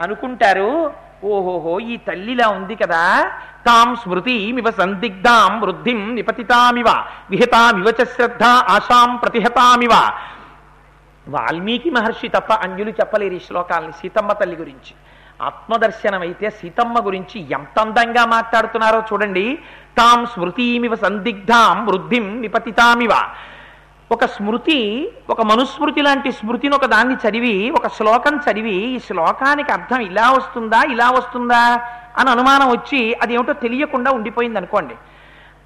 S1: అనుకుంటారు ఓహోహో ఈ తల్లిలా ఉంది కదా. తాం స్మృతిమివ సందిగ్ధాం వృద్ధిం నిపతితామివ విహతామివ చ శ్రద్ధ ఆశాం ప్రతిహతామివ. వాల్మీకి మహర్షి తప్ప అంజులు చెప్పలేరు ఈ శ్లోకాల్ని సీతమ్మ తల్లి గురించి. ఆత్మదర్శనమైతే సీతమ్మ గురించి ఎంత అందంగా మాట్లాడుతున్నారో చూడండి. తాం స్మృతిమివ సందిగ్ధాం వృద్ధిం నిపతితామివ. ఒక స్మృతి ఒక మనుస్మృతి లాంటి స్మృతిని ఒక దాన్ని చదివి ఒక శ్లోకం చదివి ఈ శ్లోకానికి అర్థం ఇలా వస్తుందా ఇలా వస్తుందా అని అనుమానం వచ్చి అదేమిటో తెలియకుండా ఉండిపోయింది అనుకోండి.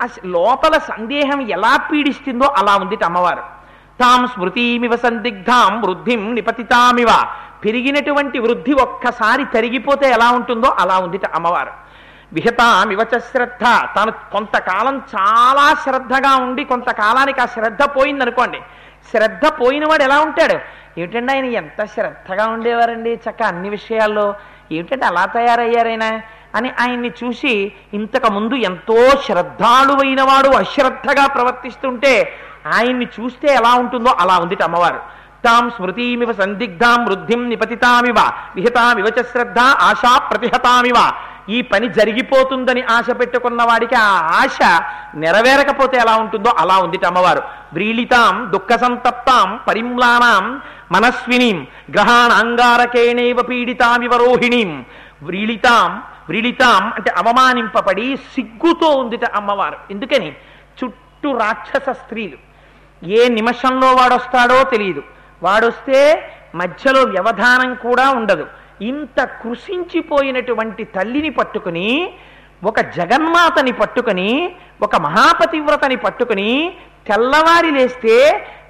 S1: ఆ లోపల సందేహం ఎలా పీడిస్తుందో అలా ఉంది అమ్మవారు. తాం స్మృతిమివ సందిగ్ధాం వృద్ధిం నిపతితామివ. పెరిగినటువంటి వృద్ధి ఒక్కసారి తరిగిపోతే ఎలా ఉంటుందో అలా ఉంది అమ్మవారు. విహతామివచ శ్రద్ధ. తాను కొంతకాలం చాలా శ్రద్ధగా ఉండి కొంతకాలానికి ఆ శ్రద్ధ పోయిందనుకోండి. శ్రద్ధ పోయినవాడు ఎలా ఉంటాడు? ఏమిటండి ఆయన ఎంత శ్రద్ధగా ఉండేవారండి? చక్క అన్ని విషయాల్లో ఏమిటంటే అలా తయారయ్యారైనా? అని ఆయన్ని చూసి ఇంతకుముందు ఎంతో శ్రద్ధాళువైన వాడు అశ్రద్ధగా ప్రవర్తిస్తుంటే ఆయన్ని చూస్తే ఎలా ఉంటుందో అలా ఉంది అమ్మవారు. తాం స్మృతిమివ సందిగ్ధాం వృద్ధిం నిపతితామివ. విహితామివ చ శ్రద్ధ ఆశా ప్రతిహతామివ. ఈ పని జరిగిపోతుందని ఆశ పెట్టుకున్న వాడికి ఆ ఆశ నెరవేరకపోతే ఎలా ఉంటుందో అలా ఉంది అమ్మవారు. వ్రీళితాం దుఃఖ సంతప్తాం పరిమ్లానాం మనస్వినీం గ్రహాణాంగారకేణేవ పీడితామివ రోహిణీం వ్రీళితాం వ్రీళితాం అంటే అవమానింపబడి సిగ్గుతో ఉందిట అమ్మవారు. ఎందుకని? చుట్టూ రాక్షస స్త్రీలు. ఏ నిమిషంలో వాడొస్తాడో తెలియదు వాడొస్తే మధ్యలో వ్యవధానం కూడా ఉండదు. ఇంత కృషించిపోయినటువంటి తల్లిని పట్టుకుని ఒక జగన్మాతని పట్టుకుని ఒక మహాపతివ్రతని పట్టుకుని తెల్లవారి లేస్తే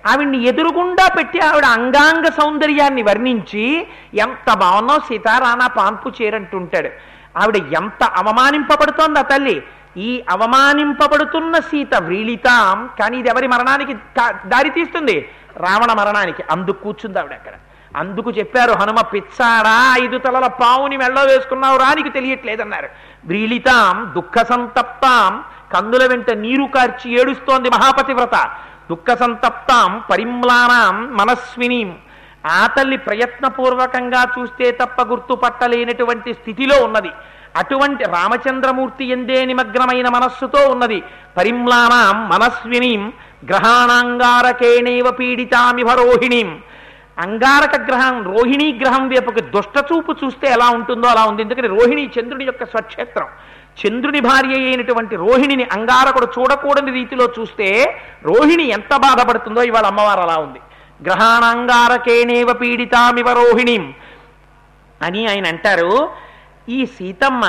S1: ఆవిడ్ని ఎదురుగుండా పెట్టి ఆవిడ అంగాంగ సౌందర్యాన్ని వర్ణించి ఎంత బాగున్నో సీతారానా పాన్పు చేరంటుంటాడు. ఆవిడ ఎంత అవమానింపబడుతోంది ఆ తల్లి. ఈ అవమానింపబడుతున్న సీత వ్రీళితాం కానీ ఇది ఎవరి మరణానికి దారి తీస్తుంది? రావణ మరణానికి. అందుకు కూర్చుంది ఆవిడ అక్కడ. అందుకు చెప్పారు హనుమ పిచ్చాడా? ఐదు తలల పావుని మెళ్ళ వేసుకున్నావు రానికి తెలియట్లేదన్నారు. వ్రీళితాం దుఃఖ సంతప్తాం కందుల వెంట నీరు కార్చి ఏడుస్తోంది మహాపతివ్రత. దుఃఖ సంతప్తాం పరిమ్లానాం మనస్వినీం. ఆ తల్లి ప్రయత్నపూర్వకంగా చూస్తే తప్ప గుర్తుపట్టలేనటువంటి స్థితిలో ఉన్నది. అటువంటి రామచంద్రమూర్తి ఎందే నిమగ్నమైన మనస్సుతో ఉన్నది. పరిమ్లానాం మనస్వినీం గ్రహాణాంగారకేణేవ పీడితామిభ రోహిణీం. అంగారక గ్రహం రోహిణీ గ్రహం వైపుకి దుష్టచూపు చూస్తే ఎలా ఉంటుందో అలా ఉంది. ఎందుకని రోహిణి చంద్రుని యొక్క స్వక్షేత్రం. చంద్రుని భార్య అయినటువంటి రోహిణిని అంగారకుడు చూడకూడని రీతిలో చూస్తే రోహిణి ఎంత బాధపడుతుందో ఇవాళ అమ్మవారు అలా ఉంది. గ్రహాణంగారకేనేవ పీడితామివ రోహిణిం అని ఆయన అంటారు. ఈ సీతమ్మ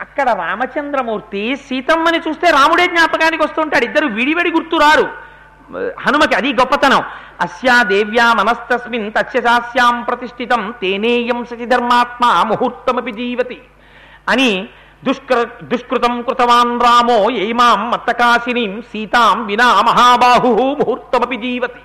S1: అక్కడ రామచంద్రమూర్తి సీతమ్మని చూస్తే రాముడే జ్ఞాపకానికి వస్తుంటాడు ఇద్దరు విడివడి గుర్తురారు. హనుమకి అది గొప్పతనం. అస్యా దేవ్యా మనస్తస్మిన్ తస్యాస్యాం ప్రతిష్ఠితం తేనేయం సచిధర్మాత్మ ముహూర్తమపి జీవతి. అని దుష్కృ దుష్కృతం కృతవాన్ రామో ఏమాం మత్తకాశినీం సీతాం వినా మహాబాహు ముహూర్తమపి జీవతి.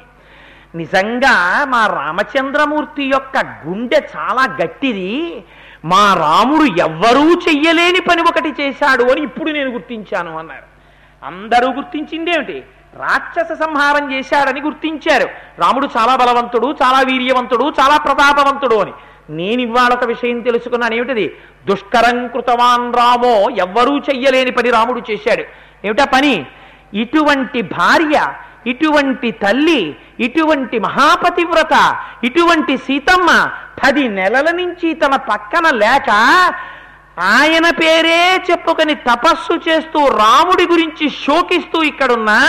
S1: నిజంగా మా రామచంద్రమూర్తి యొక్క గుండె చాలా గట్టిది. మా రాముడు ఎవ్వరూ చెయ్యలేని పని ఒకటి చేశాడు అని ఇప్పుడు నేను గుర్తించాను అన్నారు. అందరూ గుర్తించిందేమిటి? రాక్షస సంహారం చేశాడని గుర్తించారు. రాముడు చాలా బలవంతుడు చాలా వీర్యవంతుడు చాలా ప్రతాపవంతుడు అని. నేను ఇవాళ ఒక విషయం తెలుసుకున్నాను. ఏమిటిది? దుష్కరం కృతవాన్ రామో ఎవ్వరూ చెయ్యలేని పని రాముడు చేశాడు. ఏమిటా పని? ఇటువంటి భార్య ఇటువంటి తల్లి ఇటువంటి మహాపతివ్రత ఇటువంటి సీతమ్మ పది నెలల నుంచి తన పక్కన లేక ఆయన పేరే చెప్పుకొని తపస్సు చేస్తూ రాముడి గురించి శోకిస్తూ ఇక్కడున్నా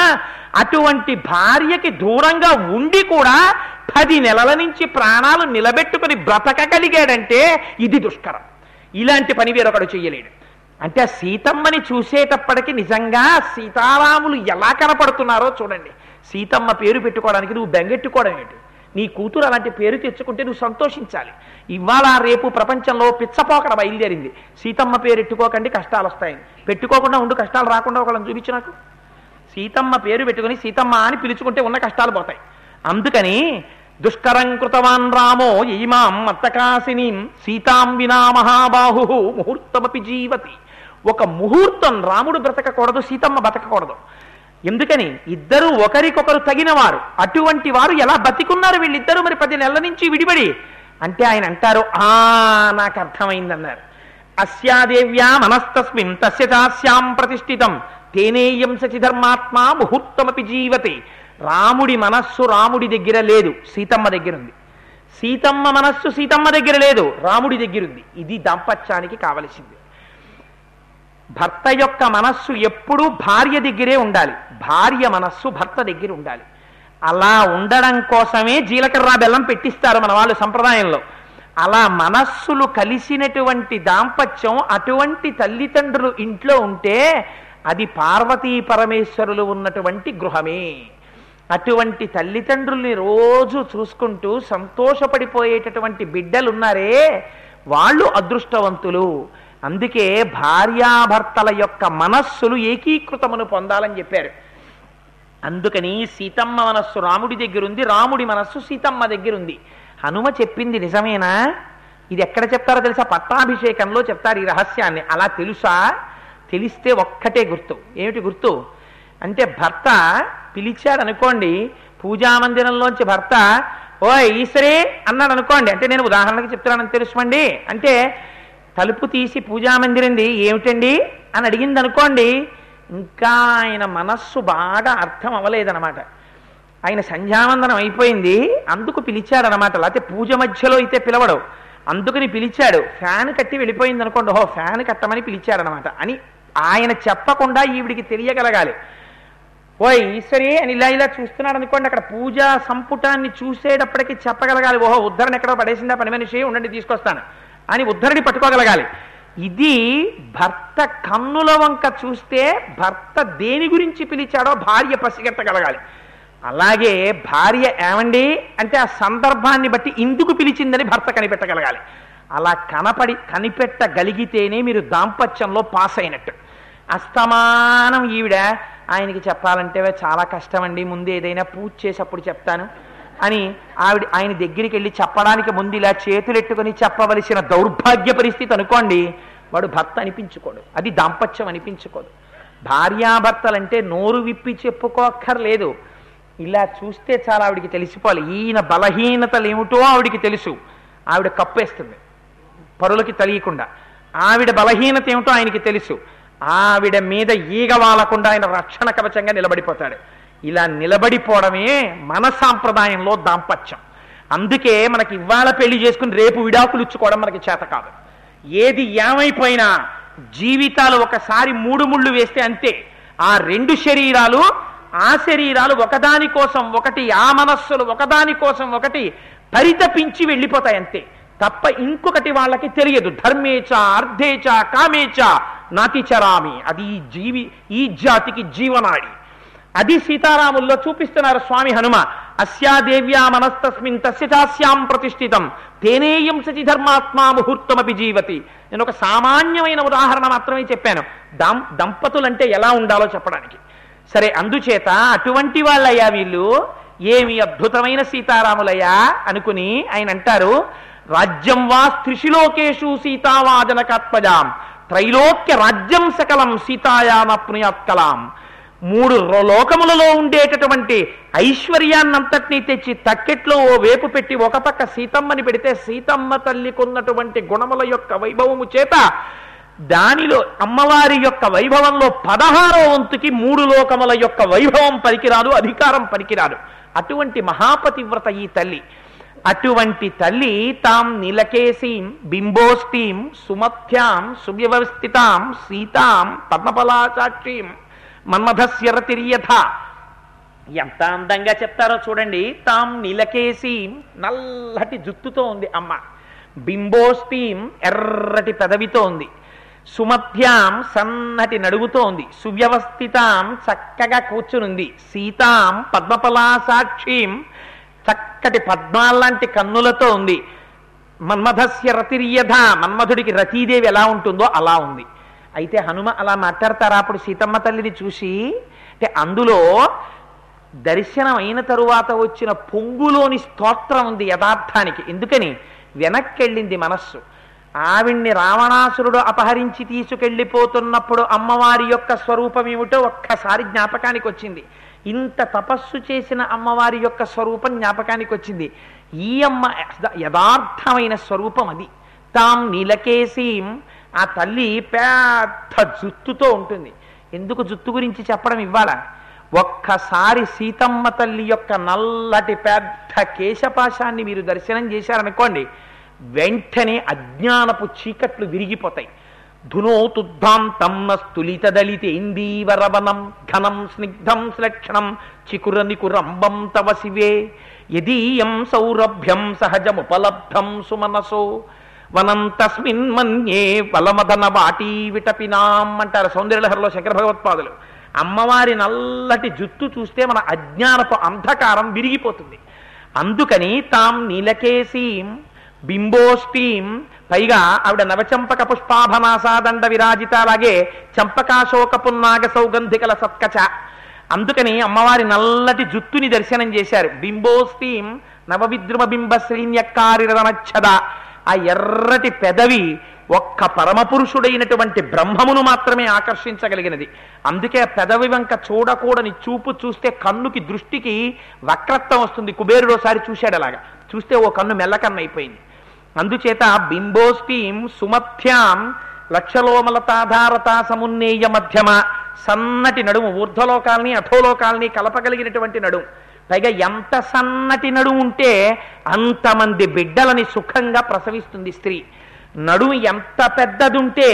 S1: అటువంటి భార్యకి దూరంగా ఉండి కూడా పది నెలల నుంచి ప్రాణాలు నిలబెట్టుకుని బ్రతకగలిగాడంటే ఇది దుష్కరం. ఇలాంటి పని వేరొకడు చెయ్యలేడు అంటే ఆ సీతమ్మని చూసేటప్పటికి నిజంగా సీతారాములు ఎలా కనపడుతున్నారో చూడండి. సీతమ్మ పేరు పెట్టుకోవడానికి నువ్వు బెంగెట్టుకోవడం ఏంటి? నీ కూతురు అలాంటి పేరు తెచ్చుకుంటే నువ్వు సంతోషించాలి. ఇవాళ రేపు ప్రపంచంలో పిచ్చపోకడ బయలుదేరింది. సీతమ్మ పేరు ఎట్టుకోకండి కష్టాలు వస్తాయని. పెట్టుకోకుండా ఉండు కష్టాలు రాకుండా ఒకళ్ళని చూపించు నాకు. సీతమ్మ పేరు పెట్టుకుని సీతమ్మ అని పిలుచుకుంటే ఉన్న కష్టాలు పోతాయి. అందుకని దుష్కరం కృతవాన్ రామో ఈమాం మత్తకాసినీం సీతాం వినా మహాబాహు ముహూర్తమపి జీవతి. ఒక ముహూర్తం రాముడు బ్రతకకూడదు సీతమ్మ బ్రతకకూడదు ఎందుకని ఇద్దరు ఒకరికొకరు తగినవారు. అటువంటి వారు ఎలా బతికున్నారు వీళ్ళిద్దరూ మరి పది నెలల నుంచి విడిబడి అంటే ఆయన అంటారు ఆ నాకు అర్థమైందన్నారు. అస్యాదేవ్యా మనస్తస్మిన్ తస్య చాస్యాం ప్రతిష్ఠితం. తేనేయం సచిధర్మాత్మ ముహూర్తమపి జీవతి. రాముడి మనస్సు రాముడి దగ్గర లేదు సీతమ్మ దగ్గర ఉంది సీతమ్మ మనస్సు సీతమ్మ దగ్గర లేదు రాముడి దగ్గర ఉంది ఇది దాంపత్యానికి కావలసింది. భర్త యొక్క మనస్సు ఎప్పుడూ భార్య దగ్గరే ఉండాలి. భార్య మనస్సు భర్త దగ్గర ఉండాలి. అలా ఉండడం కోసమే జీలకర్ర బెల్లం పెట్టిస్తారు మన వాళ్ళు సంప్రదాయంలో. అలా మనస్సులు కలిసినటువంటి దాంపత్యం అటువంటి తల్లిదండ్రులు ఇంట్లో ఉంటే అది పార్వతీ పరమేశ్వరులు ఉన్నటువంటి గృహమే. అటువంటి తల్లిదండ్రుల్ని రోజు చూసుకుంటూ సంతోషపడిపోయేటటువంటి బిడ్డలున్నారే వాళ్ళు అదృష్టవంతులు. అందుకే భార్యాభర్తల యొక్క మనస్సులు ఏకీకృతమును పొందాలని చెప్పారు. అందుకని సీతమ్మ మనస్సు రాముడి దగ్గర ఉంది రాముడి మనస్సు సీతమ్మ దగ్గర ఉంది హనుమ చెప్పింది నిజమేనా? ఇది ఎక్కడ చెప్తారో తెలుసా? పట్టాభిషేకంలో చెప్తారు ఈ రహస్యాన్ని. అలా తెలుసా? తెలిస్తే ఒక్కటే గుర్తు. ఏమిటి గుర్తు? అంటే భర్త పిలిచాడు అనుకోండి పూజామందిరంలోంచి భర్త ఓ ఈశ్వరే అన్నాడు అనుకోండి అంటే నేను ఉదాహరణకి చెప్తున్నానని తెలుసుకోండి. అంటే తలుపు తీసి పూజామందిరింది ఏమిటండి? అని అడిగింది అనుకోండి ఇంకా ఆయన మనస్సు బాగా అర్థం అవ్వలేదనమాట ఆయన సంధ్యావందనం అయిపోయింది అందుకు పిలిచాడనమాట లేకపోతే పూజ మధ్యలో అయితే పిలవడు. అందుకని పిలిచాడు. ఫ్యాన్ కట్టి వెళ్ళిపోయింది అనుకోండి ఓహో ఫ్యాన్ కట్టమని పిలిచాడనమాట అని ఆయన చెప్పకుండా ఈవిడికి తెలియగలగాలి. ఓ ఈశ్వరి అని ఇలా ఇలా చూస్తున్నాడు అనుకోండి అక్కడ పూజా సంపుటాన్ని చూసేటప్పటికి చెప్పగలగాలి. ఓహో ఉద్ధరణ ఎక్కడో పడేసిందా పని మనిషి ఉండండి తీసుకొస్తాను. అని ఉద్ధరణి పట్టుకోగలగాలి. ఇది భర్త కన్నుల వంక చూస్తే భర్త దేని గురించి పిలిచాడో భార్య పసిగట్టగలగాలి. అలాగే భార్య ఏమండి? అంటే ఆ సందర్భాన్ని బట్టి ఇందుకు పిలిచిందని భర్త కనిపెట్టగలగాలి. అలా కనపడి కనిపెట్టగలిగితేనే మీరు దాంపత్యంలో పాస్ అయినట్టు. అస్తమానం ఈవిడ. ఆయనకి చెప్పాలంటే చాలా కష్టమండి. ముందు ఏదైనా పూజ చేసి అప్పుడు చెప్తాను. అని ఆవిడ ఆయన దగ్గరికి వెళ్ళి చెప్పడానికి ముందు ఇలా చేతులెట్టుకొని చెప్పవలసిన దౌర్భాగ్య పరిస్థితి అనుకోండి వాడు భర్త అనిపించుకోడు. అది దాంపత్యం అనిపించుకోదు. భార్యాభర్తలంటే నోరు విప్పి చెప్పుకోక్కర్లేదు. ఇలా చూస్తే చాలా ఆవిడికి తెలిసిపోవాలి. ఈయన బలహీనతలు ఏమిటో ఆవిడికి తెలుసు. ఆవిడ కప్పేస్తుంది. పరులకి తెలియకుండా. ఆవిడ బలహీనత ఏమిటో ఆయనకి తెలుసు. ఆవిడ మీద ఈగ వాలకుండా ఆయన రక్షణ కవచంగా నిలబడిపోతాడు. ఇలా నిలబడిపోవడమే మన సాంప్రదాయంలో దాంపత్యం. అందుకే మనకి ఇవాళ పెళ్ళి చేసుకుని రేపు విడాకులు ఇచ్చుకోవడం మనకి చేత కాదు. ఏది ఏమైపోయినా జీవితాలు ఒకసారి మూడు ముళ్ళు వేస్తే అంతే. ఆ రెండు శరీరాలు ఆ శరీరాలు ఒకదాని కోసం ఒకటి ఆ మనస్సులు ఒకదాని కోసం ఒకటి పరితపించి వెళ్ళిపోతాయి అంతే. తప్ప ఇంకొకటి వాళ్ళకి తెలియదు. ధర్మేచ అర్ధేచ కామేచ నాతిచరామి అది ఈ జీవి ఈ జాతికి జీవనాడి. అది సీతారాముల్లో చూపిస్తున్నారు స్వామి హనుమ. అస్యాదేవ్యా మనస్తస్మిన్ తస్య ప్రతిష్ఠితం. తేనేయం సచి ధర్మాత్మా ముహూర్తమపి జీవతి. నేను ఒక సామాన్యమైన ఉదాహరణ మాత్రమే చెప్పాను. దంపతులు దంపతులంటే ఎలా ఉండాలో చెప్పడానికి. సరే అందుచేత అటువంటి వాళ్ళయ్యా వీళ్ళు. ఏమి అద్భుతమైన సీతారాములయ్యా అనుకుని ఆయన అంటారు రాజ్యం వా స్త్రిషిలోకేషు సీతావాజనకాత్మజాం త్రైలోక్య రాజ్యం సకలం సీతాయామప్నుయాత్కలాం మూడు లోకములలో ఉండేటటువంటి ఐశ్వర్యాన్నంతటినీ తెచ్చి తక్కెట్లో ఓ వేపు పెట్టి ఒక పక్క సీతమ్మని పెడితే సీతమ్మ తల్లికున్నటువంటి గుణముల యొక్క వైభవము చేత దానిలో అమ్మవారి యొక్క వైభవంలో పదహారో వంతుకి మూడు లోకముల యొక్క వైభవం పనికిరాదు అధికారం పనికిరాదు అటువంటి మహాపతివ్రత ఈ తల్లి. అటువంటి తల్లి తాం నిలకేసీం బింబోష్టీం సుమథ్యాం సువ్యవస్థితాం సీతాం పద్మపలాచాక్షీం మన్మథస్యరతిర్యథ ఎంత అందంగా చెప్తారో చూడండి. తాం నిలకేసి నల్లటి జుత్తుతో ఉంది అమ్మ. బింబోస్తీం ఎర్రటి పెదవితో ఉంది. సుమధ్యాం సన్నటి నడుగుతో ఉంది. సువ్యవస్థితాం చక్కగా కూర్చునుంది. సీతాం పద్మపలాసాక్షీం చక్కటి పద్మాల్లాంటి కన్నులతో ఉంది. మన్మథస్య రతిర్యధ మన్మధుడికి రతీదేవి ఎలా ఉంటుందో అలా ఉంది. అయితే హనుమ అలా మాట్లాడతారా? అప్పుడు సీతమ్మ తల్లిని చూసి అంటే అందులో దర్శనం అయిన తరువాత వచ్చిన పొంగులోని స్తోత్రం ఉంది యథార్థానికి. ఎందుకని? వెనక్కెళ్ళింది మనస్సు. ఆవిణ్ణి రావణాసురుడు అపహరించి తీసుకెళ్ళిపోతున్నప్పుడు అమ్మవారి యొక్క స్వరూపం ఏమిటో ఒక్కసారి జ్ఞాపకానికి వచ్చింది. ఇంత తపస్సు చేసిన అమ్మవారి యొక్క స్వరూపం జ్ఞాపకానికి వచ్చింది. ఈ అమ్మ యథార్థమైన స్వరూపం అది. తాం నీలకేసీం ఆ తల్లి పెద్ద జుత్తుతో ఉంటుంది. ఎందుకు జుత్తు గురించి చెప్పడం ఇవ్వాలా? ఒక్కసారి సీతమ్మ తల్లి యొక్క నల్లటి పెద్ద కేశపాశాన్ని మీరు దర్శనం చేశారనుకోండి వెంటనే అజ్ఞానపు చీకట్లు విరిగిపోతాయి. ధునోతుద్ధాంతం స్తులితదలితేందీవరవనం ఘనం స్నిగ్ధం శ్లక్షణం చికుర నికురంబం తవ శివే. యదీయం సౌరభ్యం సహజముపలబ్ధం సుమనసో. వనం తస్మిన్ మన్యే వలమదన వాటీ విటపినాం అంటారు సౌందర్యలహరిలో శంకర భగవత్పాదులు. అమ్మవారి నల్లటి జుత్తు చూస్తే మన అజ్ఞానపు అంధకారం విరిగిపోతుంది. అందుకని తాం నీలకేసీం బింబోష్టీం పైగా ఆవిడ నవచంపక పుష్పాభనాసాదండ విరాజిత అలాగే చంపకాశోకపున్నాగ సౌగంధికల సత్కచ. అందుకని అమ్మవారి నల్లటి జుత్తుని దర్శనం చేశారు. బింబోస్తీం నవవిద్రుమ బింబ శ్రీన్యక్కారిరనచ్చద ఆ ఎర్రటి పెదవి ఒక్క పరమపురుషుడైనటువంటి బ్రహ్మమును మాత్రమే ఆకర్షించగలిగినది. అందుకే ఆ పెదవి వంక చూడకూడని చూపు చూస్తే కన్నుకి దృష్టికి వక్రత్వం వస్తుంది. కుబేరుడు ఒకసారి చూశాడు అలాగా. చూస్తే ఓ కన్ను మెల్లకన్ను అయిపోయింది. అందుచేత బింబోస్టీం సుమథ్యాం లక్షలోమలతాధారత సమున్నేయ మధ్యమ సన్నటి నడుము ఊర్ధ్వలోకాల్ని అధోలోకాల్ని కలపగలిగినటువంటి నడుము. పైగా ఎంత సన్నటి నడుము ఉంటే అంతమంది బిడ్డలని సుఖంగా ప్రసవిస్తుంది స్త్రీ. నడుము ఎంత పెద్దదుంటే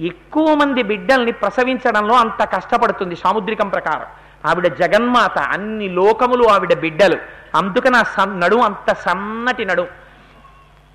S1: ఎక్కువ మంది బిడ్డల్ని ప్రసవించడంలో అంత కష్టపడుతుంది సాముద్రికం ప్రకారం. ఆవిడ జగన్మాత అన్ని లోకములు ఆవిడ బిడ్డలు. అందుకని ఆ నడుము అంత సన్నటి నడుము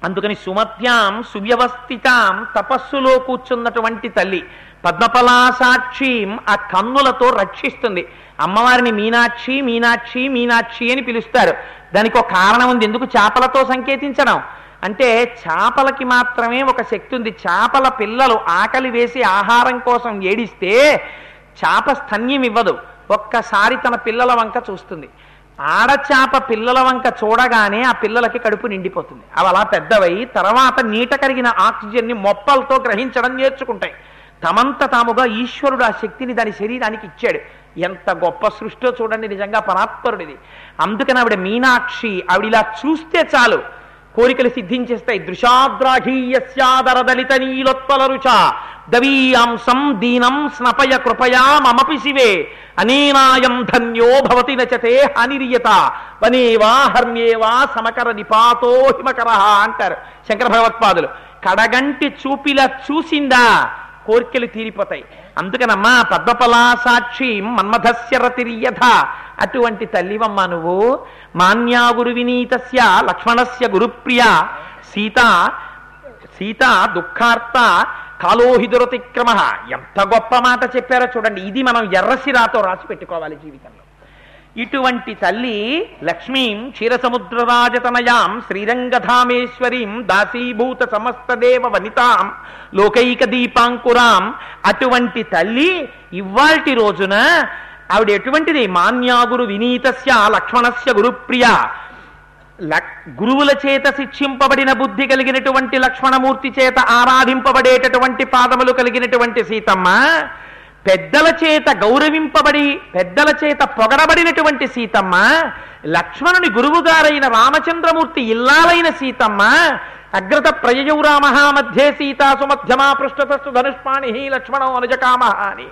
S1: అందుకని సుమత్యాం సువ్యవస్థితాం తపస్సులో కూర్చున్నటువంటి తల్లి. పద్మపలాసాక్షిం ఆ కన్నులతో రక్షిస్తుంది. అమ్మవారిని మీనాక్షి మీనాక్షి మీనాక్షి అని పిలుస్తారు. దానికి ఒక కారణం ఉంది. ఎందుకు చేపలతో సంకేతించడం? అంటే చేపలకి మాత్రమే ఒక శక్తి ఉంది. చేపల పిల్లలు ఆకలి వేసి ఆహారం కోసం ఏడిస్తే చేప స్తన్యం ఇవ్వదు. ఒక్కసారి తన పిల్లల వంక చూస్తుంది. ఆడచాప పిల్లల వంక చూడగానే ఆ పిల్లలకి కడుపు నిండిపోతుంది. అవి అలా పెద్దవై తర్వాత నీట కరిగిన ఆక్సిజన్ని మొప్పలతో గ్రహించడం నేర్చుకుంటాయి. తమంత తాముగా ఈశ్వరుడు ఆ శక్తిని దాని శరీరానికి ఇచ్చాడు. ఎంత గొప్ప సృష్టిలో చూడండి నిజంగా పరాత్పరుడిది. అందుకని ఆవిడ మీనాక్షి ఆవిడ ఇలా చూస్తే చాలు. కోరికలు సిద్ధించేస్తాయి. దృశాద్రాఘీయస్యాదరదలిత నీలోత్పల రుచ దవీయాంసం దీనం స్నపయ కృపయా మమపి శివే. అనేనాయం ధన్యో భవతి నచతే హనిరియత. వనేవా హర్మ్యేవా సమకర నిపాతో హిమకర అంటారు శంకర భగవత్పాదులు. కడగంటి చూపిలా చూసిందా? కోరికలు తీరిపోతాయి. అందుకనమ్మా పద్మపలా సాక్షి మన్మథస్య అటువంటి తల్లివమ్మ నువ్వు మాన్యా గురువినీతస్య లక్ష్మణస్య గురుప్రియ సీత సీత దుఃఖార్త కాలోహిదురతిక్రమ ఎంత గొప్ప మాట చెప్పారో చూడండి. ఇది మనం ఎర్రసిరాతో రాసి పెట్టుకోవాలి జీవితంలో. ఇటువంటి తల్లి లక్ష్మీం క్షీరసముద్రరాజతనయాం శ్రీరంగధామేశ్వరీం దాసీభూత సమస్తదేవ వనితాం లోకైక దీపాంకురాం. అటువంటి తల్లి ఇవాల్టి రోజున ఆవిడ ఎటువంటిది? మాన్యాగురు వినీతస్య లక్ష్మణస్య గురుప్రియ. లక్- గురువుల చేత శిక్షింపబడిన బుద్ధి కలిగినటువంటి లక్ష్మణమూర్తి చేత ఆరాధింపబడేటటువంటి పాదములు కలిగినటువంటి సీతమ్మ పెద్దల చేత గౌరవింపబడి పెద్దల చేత పొగడబడినటువంటి సీతమ్మ లక్ష్మణుని గురువుగారైన రామచంద్రమూర్తి ఇల్లాలైన సీతమ్మ అగ్రత ప్రయయౌ మధ్యే సీతాసు మధ్యమా పృష్ఠతస్సు ధనుష్పాణి లక్ష్మణం అనుజకామ అని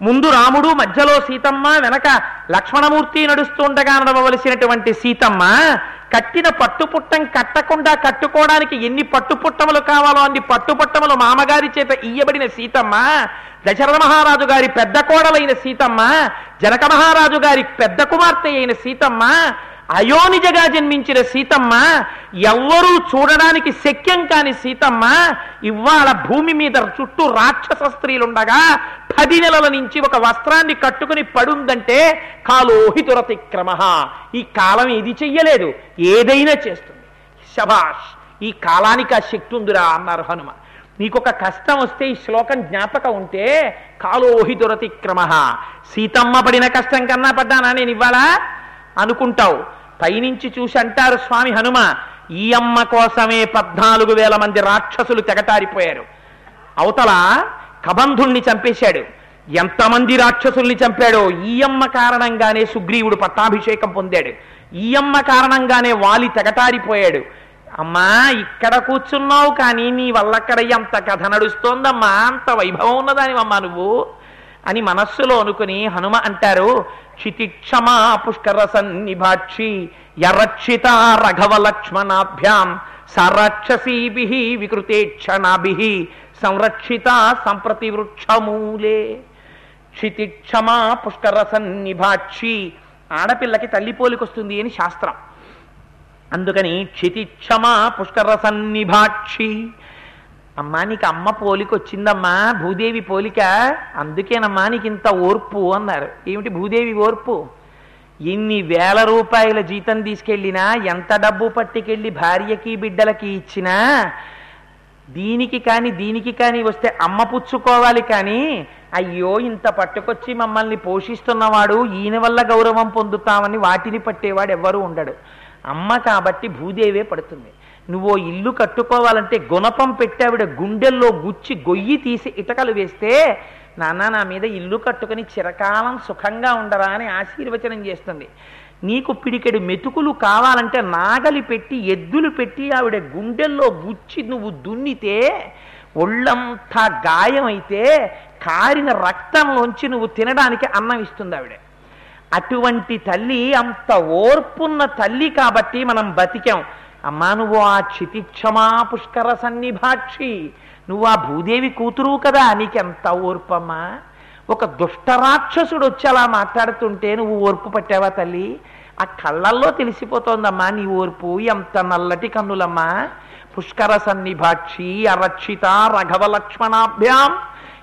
S1: ముందు రాముడు మధ్యలో సీతమ్మ వెనక లక్ష్మణమూర్తి నడుస్తుండగా నడవలసినటువంటి సీతమ్మ కట్టిన పట్టుపుట్టం కట్టకుండా కట్టుకోవడానికి ఎన్ని పట్టుపుట్టములు కావాలో అన్ని పట్టుపుట్టములు మామగారి చేత ఇయ్యబడిన సీతమ్మ దశరథ మహారాజు గారి పెద్ద కోడలైన సీతమ్మ జనక మహారాజు గారి పెద్ద కుమార్తె అయిన సీతమ్మ అయోనిజగా జన్మించిన సీతమ్మ ఎవ్వరూ చూడడానికి శక్యం కాని సీతమ్మ ఇవాళ భూమి మీద చుట్టూ రాక్షస స్త్రీలుండగా పది నెలల నుంచి ఒక వస్త్రాన్ని కట్టుకుని పడుందంటే కాలోహితురతిక్రమ ఈ కాలం ఇది చెయ్యలేదు ఏదైనా చేస్తుంది. శభాష్ ఈ కాలానికి ఆ శక్తి ఉందిరా అన్నారు హనుమ నీకొక కష్టం వస్తే ఈ శ్లోకం జ్ఞాపకం ఉంటే కాలోహి దురతిక్రమ. సీతమ్మ పడిన కష్టం కన్నా పడ్డానా నేను ఇవ్వాలా? అనుకుంటావు. పైనుంచి చూసి అంటారు స్వామి హనుమ ఈ అమ్మ కోసమే పద్నాలుగు వేల మంది రాక్షసులు తెగటారిపోయారు. అవతల కబంధుణ్ణి చంపేశాడు. ఎంతమంది రాక్షసుల్ని చంపాడో ఈయమ్మ కారణంగానే సుగ్రీవుడు పట్టాభిషేకం పొందాడు. ఈయమ్మ కారణంగానే వాలి తెగటారిపోయాడు. అమ్మా ఇక్కడ కూర్చున్నావు కానీ నీ వల్లక్కడ ఎంత కథ నడుస్తోందమ్మా? అంత వైభవం ఉన్నదానివమ్మా నువ్వు? అని మనస్సులో అనుకుని హనుమ అంటారు క్షితిక్షమా పుష్కర సన్నిభాక్షి యరక్షిత రఘవ లక్ష్మణాభ్యాం సరక్షసీభి వికృతేక్షణాభి సంరక్షిత సంప్రతి వృక్షమూలే. క్షితిక్షమా పుష్కర సన్నిభాక్షి ఆడపిల్లకి తల్లి పోలికొస్తుంది అని శాస్త్రం. అందుకని క్షితిక్షమా పుష్కర సన్నిభాక్షి అమ్మా నీకు అమ్మ పోలిక వచ్చిందమ్మా భూదేవి పోలిక. అందుకేనమ్మా నీకు ఇంత ఓర్పు అన్నారు. ఏమిటి భూదేవి ఓర్పు? ఎన్ని వేల రూపాయల జీతం తీసుకెళ్ళినా ఎంత డబ్బు పట్టుకెళ్ళి భార్యకి బిడ్డలకి ఇచ్చినా దీనికి కానీ దీనికి కానీ వస్తే అమ్మ పుచ్చుకోవాలి కానీ అయ్యో ఇంత పట్టుకొచ్చి మమ్మల్ని పోషిస్తున్నవాడు ఈయన వల్ల గౌరవం పొందుతామని వాటిని పట్టేవాడు ఎవ్వరూ ఉండడు. అమ్మ కాబట్టి భూదేవే పడుతుంది. నువ్వు ఇల్లు కట్టుకోవాలంటే గుణపం పెట్టావిడ గుండెల్లో గుచ్చి గొయ్యి తీసి ఇటకలు వేస్తే నాన్న నా మీద ఇల్లు కట్టుకుని చిరకాలం సుఖంగా ఉండరా అని ఆశీర్వచనం చేస్తుంది. నీకు పిడికెడు మెతుకులు కావాలంటే నాగలి పెట్టి ఎద్దులు పెట్టి ఆవిడ గుండెల్లో గుచ్చి నువ్వు దున్నితే ఒళ్ళంతా గాయమైతే కారిన రక్తంలోంచి నువ్వు తినడానికి అన్నం ఇస్తుంది ఆవిడ. అటువంటి తల్లి అంత ఓర్పున్న తల్లి కాబట్టి మనం బతికాం. అమ్మా నువ్వు ఆ క్షితిక్షమా పుష్కర సన్నిభాక్షి. నువ్వు ఆ భూదేవి కూతురు కదా నీకెంత ఓర్పమ్మా? ఒక దుష్ట రాక్షసుడు వచ్చి అలా మాట్లాడుతుంటే నువ్వు ఓర్పు పట్టావా తల్లి? ఆ కళ్ళల్లో తెలిసిపోతోందమ్మా నీ ఓర్పు. ఎంత నల్లటి కన్నులమ్మా. పుష్కర సన్నిభాక్షి అరక్షిత రఘవ లక్ష్మణాభ్యాం.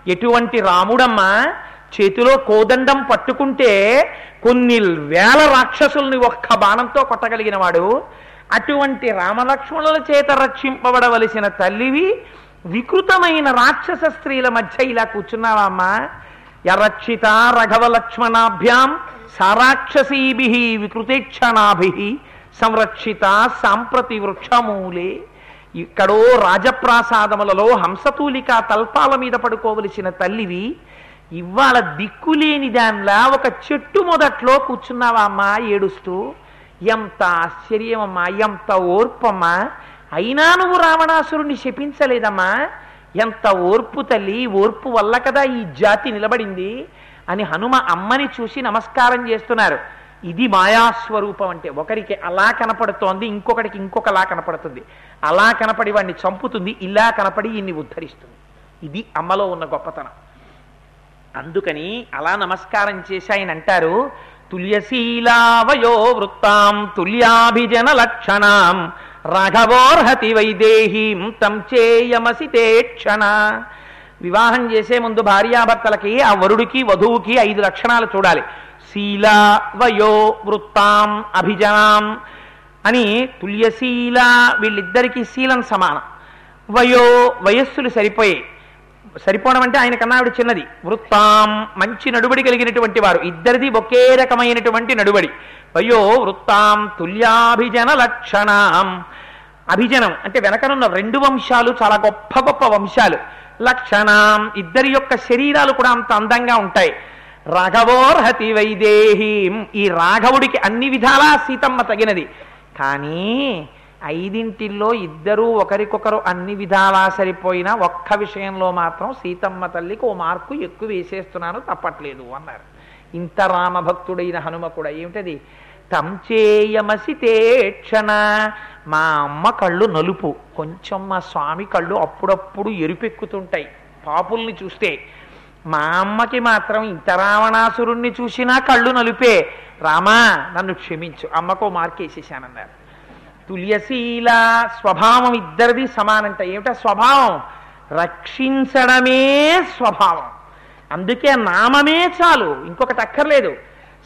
S1: ఎటువంటి రాముడమ్మా చేతిలో కోదండం పట్టుకుంటే కొన్ని వేల రాక్షసుల్ని ఒక్క బాణంతో కొట్టగలిగిన వాడు అటువంటి రామలక్ష్మణుల చేత రక్షింపబడవలసిన తల్లివి వికృతమైన రాక్షస స్త్రీల మధ్య ఇలా కూర్చున్నావా అమ్మా? యరక్షిత రఘవ లక్ష్మణాభ్యాం సారాక్షసీభి వికృతేక్షణాభి సంరక్షిత సాంప్రతి వృక్షమూలే ఇక్కడో రాజప్రాసాదములలో హంసతూలిక తల్పాల మీద పడుకోవలసిన తల్లివి ఇవాళ దిక్కులేని దానిలా ఒక చెట్టు మొదట్లో కూర్చున్నావా అమ్మా ఏడుస్తూ. ఎంత ఆశ్చర్యమమ్మా ఎంత ఓర్పమ్మా. అయినా నువ్వు రావణాసురుణ్ణి శపించలేదమ్మా. ఎంత ఓర్పు తల్లి ఓర్పు వల్ల కదా ఈ జాతి నిలబడింది అని హనుమ అమ్మని చూసి నమస్కారం చేస్తున్నారు. ఇది మాయాస్వరూపం అంటే ఒకరికి అలా కనపడుతోంది ఇంకొకరికి ఇంకొకలా కనపడుతుంది. అలా కనపడి వాడిని చంపుతుంది ఇలా కనపడి ఇన్ని ఉద్ధరిస్తుంది. ఇది అమ్మలో ఉన్న గొప్పతనం. అందుకని అలా నమస్కారం చేసి ఆయన అంటారు తుల్యశీలావయో వృత్తాం తుల్యాభిజన లక్షణాం రాఘవోర్హతి వైదేహీం తం చేయమసి క్షణ. వివాహం చేసే ముందు భార్యాభర్తలకి ఆ వరుడికి వధువుకి ఐదు లక్షణాలు చూడాలి. శీల వయో వృత్తాం అభిజనాం అని తుల్యశీల వీళ్ళిద్దరికీ శీలం సమానం. వయో వయస్సులు సరిపోయాయి సరిపోవడం అంటే ఆయన కన్నా ఆవిడ చిన్నది. వృత్తాం మంచి నడుబడి కలిగినటువంటి వారు. ఇద్దరిది ఒకే రకమైనటువంటి నడుబడి. అయ్యో వృత్తాం తుల్యాభిజన లక్షణం. అభిజనం అంటే వెనకనున్న రెండు వంశాలు చాలా గొప్ప గొప్ప వంశాలు. లక్షణం ఇద్దరి యొక్క శరీరాలు కూడా అంత అందంగా ఉంటాయి. రాఘవోర్హతి వైదేహీం. ఈ రాఘవుడికి అన్ని విధాలా సీతమ్మ తగినది. కానీ ఐదింటిల్లో ఇద్దరూ ఒకరికొకరు అన్ని విధాలా సరిపోయినా ఒక్క విషయంలో మాత్రం సీతమ్మ తల్లికి ఓ మార్కు ఎక్కువ వేసేస్తున్నాను తప్పట్లేదు అన్నారు. ఇంత రామభక్తుడైన హనుమ కూడా ఏమిటది? తంచేయమసి తేక్షణ మా అమ్మ కళ్ళు నలుపు. కొంచెం మా స్వామి కళ్ళు అప్పుడప్పుడు ఎరుపెక్కుతుంటాయి. పాపుల్ని చూస్తే. మా అమ్మకి మాత్రం ఇంత రావణాసురుణ్ణి చూసినా కళ్ళు నలుపే. రామా నన్ను క్షమించు. అమ్మకో మార్కేసేసానన్నారు తుల్యశీల స్వభావం ఇద్దరిది సమానంట. ఏమిటా స్వభావం? రక్షించడమే స్వభావం. అందుకే నామమే చాలు. ఇంకొకటి అక్కర్లేదు.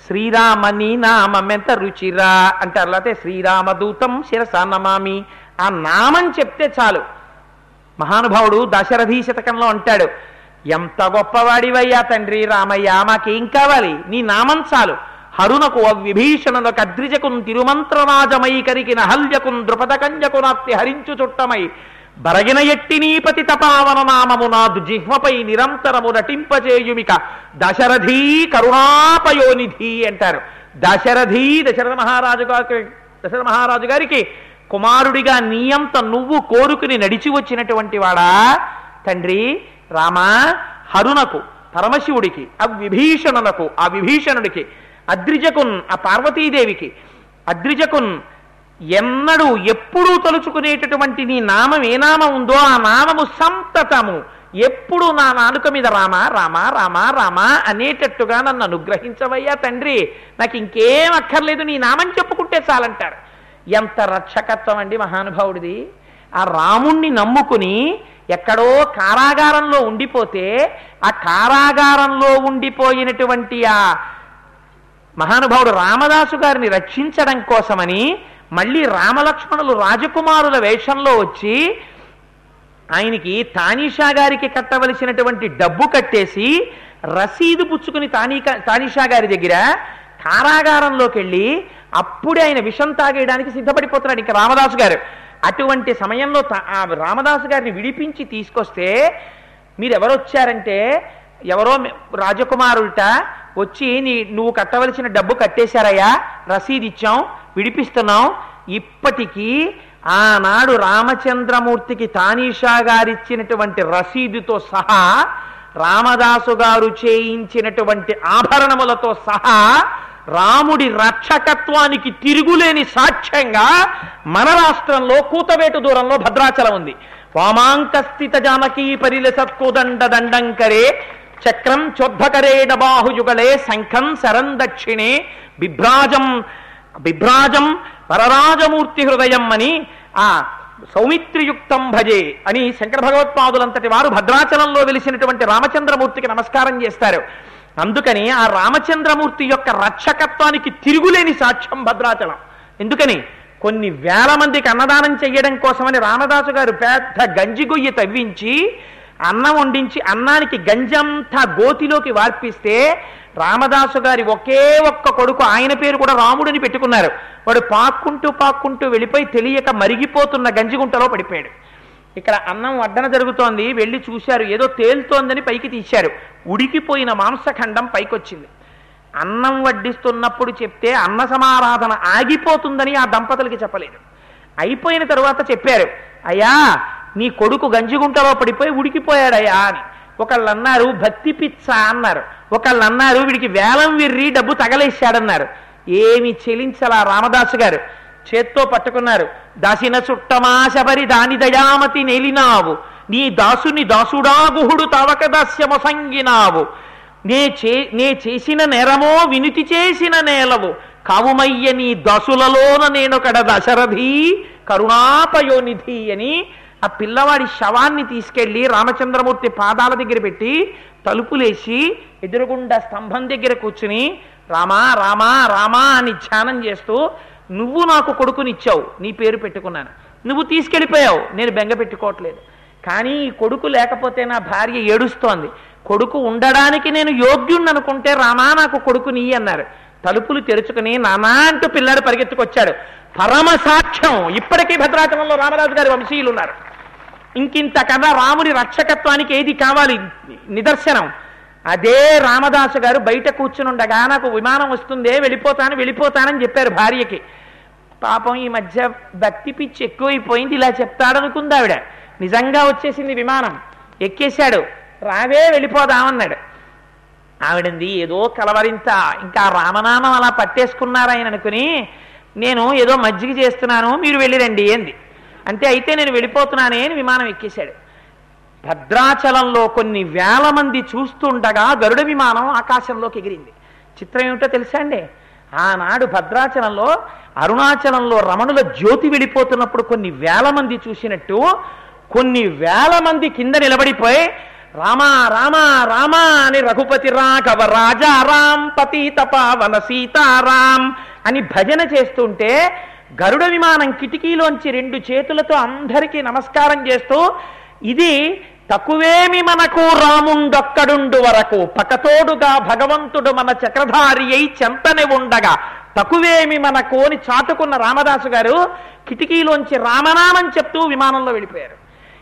S1: శ్రీరామని నామమెంత రుచిరా అంటారు. లేకపోతే శ్రీరామదూతం శిరస నమామి. ఆ నామం చెప్తే చాలు. మహానుభావుడు దశరథీ శతకంలో అంటాడు ఎంత గొప్పవాడివయ్యా తండ్రి రామయ్య మాకేం కావాలి? నీ నామం చాలు. హరునకు విభీషణులకు అద్రిజకున్ తిరుమంత్రరాజమై కరికిన హల్యకున్ ద్రుపదకంజకునాత్తి హరించు చుట్టమై బరగిన ఎట్టి నీపతి తపావన నామము నాదు జిహ్మపై నిరంతరము నటింపచేయుమిక దశరథీ కరుణాపయోనిధి అంటారు. దశరథీ దశరథ మహారాజు గారికి దశరథ మహారాజు గారికి కుమారుడిగా నీయంత నువ్వు కోరుకుని నడిచి వచ్చినటువంటి వాడా? తండ్రి రామా హరునకు పరమశివుడికి అవిభీషణునకు ఆ విభీషణుడికి అద్రిజకున్ ఆ పార్వతీదేవికి. అద్రిజకున్ ఎన్నడూ ఎప్పుడూ తలుచుకునేటటువంటి నీ నామం ఏ నామం ఉందో ఆ నామము సంతతము. ఎప్పుడు నా నాలుక మీద రామ రామ రామ రామ అనేటట్టుగా నన్ను అనుగ్రహించవయ్యా తండ్రి. నాకు ఇంకేం అక్కర్లేదు నీ నామం చెప్పుకుంటే చాలంటారు. ఎంత రక్షకత్వం అండి మహానుభావుడిది. ఆ రాముణ్ణి నమ్ముకుని ఎక్కడో కారాగారంలో ఉండిపోతే ఆ కారాగారంలో ఉండిపోయినటువంటి ఆ మహానుభావుడు రామదాసు గారిని రక్షించడం కోసమని మళ్ళీ రామలక్ష్మణులు రాజకుమారుల వేషంలో వచ్చి ఆయనకి తానీషా గారికి కట్టవలసినటువంటి డబ్బు కట్టేసి రసీదు పుచ్చుకుని తానీకా తానీషా గారి దగ్గర కారాగారంలోకి వెళ్ళి అప్పుడే ఆయన విషం తాగేయడానికి సిద్ధపడిపోతున్నాడు ఇంకా రామదాసు గారు. అటువంటి సమయంలో తా- ఆ రామదాసు గారిని విడిపించి తీసుకొస్తే మీరు ఎవరు వచ్చారంటే ఎవరో రాజకుమారులట వచ్చి నీ నువ్వు కట్టవలసిన డబ్బు కట్టేశారయ్యా రసీదు ఇచ్చాం విడిపిస్తున్నాం. ఇప్పటికీ ఆనాడు రామచంద్రమూర్తికి తానీషా గారిచ్చినటువంటి రసీదుతో సహా రామదాసు గారు చేయించినటువంటి ఆభరణములతో సహా రాముడి రక్షకత్వానికి తిరుగులేని సాక్ష్యంగా మన రాష్ట్రంలో కూతవేటు దూరంలో భద్రాచలం ఉంది. వామాంకస్థిత జానకీ పరిలసత్కుదండ దండంకరే చక్రం చోద్ధకరేణ బాహుయుగలే శంఖం శరం దక్షిణే బిభ్రాజం బిభ్రాజం పరరాజమూర్తి హృదయం అని ఆ సౌమిత్రియుక్తం భజే అని శంకర భగవత్పాదులంతటి వారు భద్రాచలంలో వెలిసినటువంటి రామచంద్రమూర్తికి నమస్కారం చేస్తారు. అందుకని ఆ రామచంద్రమూర్తి యొక్క రక్షకత్వానికి తిరుగులేని సాక్ష్యం భద్రాచలం. ఎందుకని? కొన్ని వేల మందికి అన్నదానం చెయ్యడం కోసమని రామదాసు గారు పెద్ద గంజిగొయ్యి తవ్వించి అన్నం వండించి అన్నానికి గంజంతా గోతిలోకి వార్పిస్తే రామదాసు గారి ఒకే ఒక్క కొడుకు ఆయన పేరు కూడా రాముడిని పెట్టుకున్నారు. వాడు పాక్కుంటూ పాక్కుంటూ వెళ్ళిపోయి తెలియక మరిగిపోతున్న గంజిగుంటలో పడిపోయాడు. ఇక్కడ అన్నం వడ్డన జరుగుతోంది వెళ్ళి చూశారు ఏదో తేలుతోందని పైకి తీశారు. ఉడికిపోయిన మాంసఖండం పైకొచ్చింది. అన్నం వడ్డిస్తున్నప్పుడు చెప్తే అన్న సమారాధన ఆగిపోతుందని ఆ దంపతులకి చెప్పలేదు. అయిపోయిన తరువాత చెప్పారు అయ్యా నీ కొడుకు గంజిగుంటలో పడిపోయి ఉడికిపోయాడయ్యా అని. ఒకళ్ళు అన్నారు భక్తి పిచ్చ అన్నారు. ఒకళ్ళు అన్నారు వీడికి వేలం విర్రి డబ్బు తగలేశాడన్నారు. ఏమి చెలించలా రామదాసు గారు. చేత్తో పట్టుకున్నారు. దాసిన చుట్టమా శబరి దాని దయామతి నేలినావు. నీ దాసుని దాసుడా గుహుడు తవక దాస్యమొసంగినావు నే చే నే చేసిన నేరమో వినుతి చేసిన నేలవు. కావుమయ్య నీ దాసులలోన నేనొకడ దశరథి కరుణాపయోనిధి అని ఆ పిల్లవాడి శవాన్ని తీసుకెళ్ళి రామచంద్రమూర్తి పాదాల దగ్గర పెట్టి తలుపులేసి ఎదురుగుండా స్తంభం దగ్గర కూర్చుని రామా రామా రామా అని ధ్యానం చేస్తూ నువ్వు నాకు కొడుకునిచ్చావు నీ పేరు పెట్టుకున్నాను. నువ్వు తీసుకెళ్ళిపోయావు నేను బెంగ పెట్టుకోవట్లేదు. కానీ ఈ కొడుకు లేకపోతే నా భార్య ఏడుస్తోంది. కొడుకు ఉండడానికి నేను యోగ్యుణ్ణి అనుకుంటే రామా నాకు కొడుకు నీ అన్నారు. తలుపులు తెరుచుకుని నానా అంటూ పిల్లాడు పరిగెత్తుకొచ్చాడు. పరమ సాక్ష్యం ఇప్పటికీ భద్రాచలంలో రామరాజు గారి వంశీయులు ఉన్నారు ఇంకింతకన్నా రాముని రక్షకత్వానికి ఏది కావాలి? నిదర్శనం. అదే రామదాసు గారు బయట కూర్చునుండగా నాకు విమానం వస్తుందే వెళ్ళిపోతాను వెళ్ళిపోతానని చెప్పారు భార్యకి. పాపం ఈ మధ్య భక్తి పిచ్చి ఎక్కువైపోయింది ఇలా చెప్తాడనుకుంది ఆవిడ. నిజంగా వచ్చేసింది విమానం. ఎక్కేశాడు. రావే వెళ్ళిపోదామన్నాడు. ఆవిడంది ఏదో కలవరింత. ఇంకా రామనామం అలా పట్టేసుకున్నారు ఆయన అనుకుని నేను ఏదో మజ్జిగ చేస్తున్నాను మీరు వెళ్ళిరండి ఏంది అంతే అయితే నేను వెళ్ళిపోతున్నానే అని విమానం ఎక్కేశాడు. భద్రాచలంలో కొన్ని వేల మంది చూస్తుండగా గరుడ విమానం ఆకాశంలోకి ఎగిరింది. చిత్రం ఏమిటో తెలుసా అండి? ఆనాడు భద్రాచలంలో అరుణాచలంలో రమణుల జ్యోతి వెళ్ళిపోతున్నప్పుడు కొన్ని వేల మంది చూసినట్టు కొన్ని వేల మంది కింద నిలబడిపోయి రామా రామా రామా అని రఘుపతి రాఘవ రాజా రామ్ పతీత పావన సీతారాం అని భజన చేస్తుంటే గరుడ విమానం కిటికీలోంచి రెండు చేతులతో అందరికీ నమస్కారం చేస్తూ ఇది తక్కువేమి మనకు రాముండొక్కడుండు వరకు పకతోడుగా భగవంతుడు మన చక్రధారి అయి చెంతనే ఉండగా తక్కువేమి మనకు అని చాటుకున్న రామదాసు గారు కిటికీలోంచి రామనామం చెప్తూ విమానంలో వెళ్ళిపోయారు.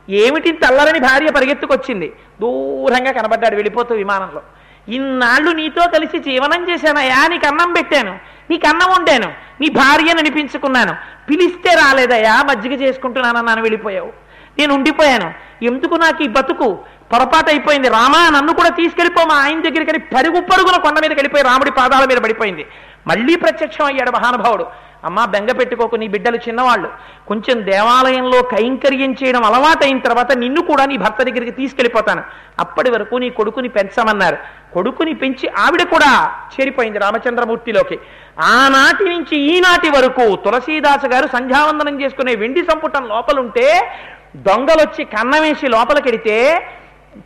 S1: ఏమిటి తల్లరని భార్య పరిగెత్తుకొచ్చింది? దూరంగా కనబడ్డాడు వెళ్ళిపోతూ విమానంలో. ఇన్నాళ్ళు నీతో కలిసి జీవనం చేశానయ్యా నీకు అన్నం పెట్టాను నీకు అన్నం వండాను నీ భార్యను అనిపించుకున్నాను. పిలిస్తే రాలేదయ్యా మజ్జిగ చేసుకుంటున్నానన్నాను వెళ్ళిపోయావు. నేను ఉండిపోయాను. ఎందుకు నాకు ఈ బతుకు? పొరపాటు అయిపోయింది. రామా నన్ను కూడా తీసుకెళ్ళిపోమా ఆయన దగ్గరికి పరుగు పరుగున కొండ మీదకి వెళ్ళిపోయి రాముడి పాదాల మీద పడిపోయింది. మళ్ళీ ప్రత్యక్షం అయ్యాడు మహానుభావుడు. అమ్మా బెంగ పెట్టుకోకు నీ బిడ్డలు చిన్నవాళ్ళు. కొంచెం దేవాలయంలో కైంకర్యం చేయడం అలవాటైన తర్వాత నిన్ను కూడా నీ భర్త దగ్గరికి తీసుకెళ్ళిపోతాను. అప్పటి వరకు నీ కొడుకుని పెంచమన్నారు. కొడుకుని పెంచి ఆవిడ కూడా చేరిపోయింది రామచంద్రమూర్తిలోకి. ఆనాటి నుంచి ఈనాటి వరకు తులసీదాసు గారు సంధ్యావందనం చేసుకునే వెండి సంపుటం లోపలుంటే దొంగలొచ్చి కన్నమేసి లోపలికెడితే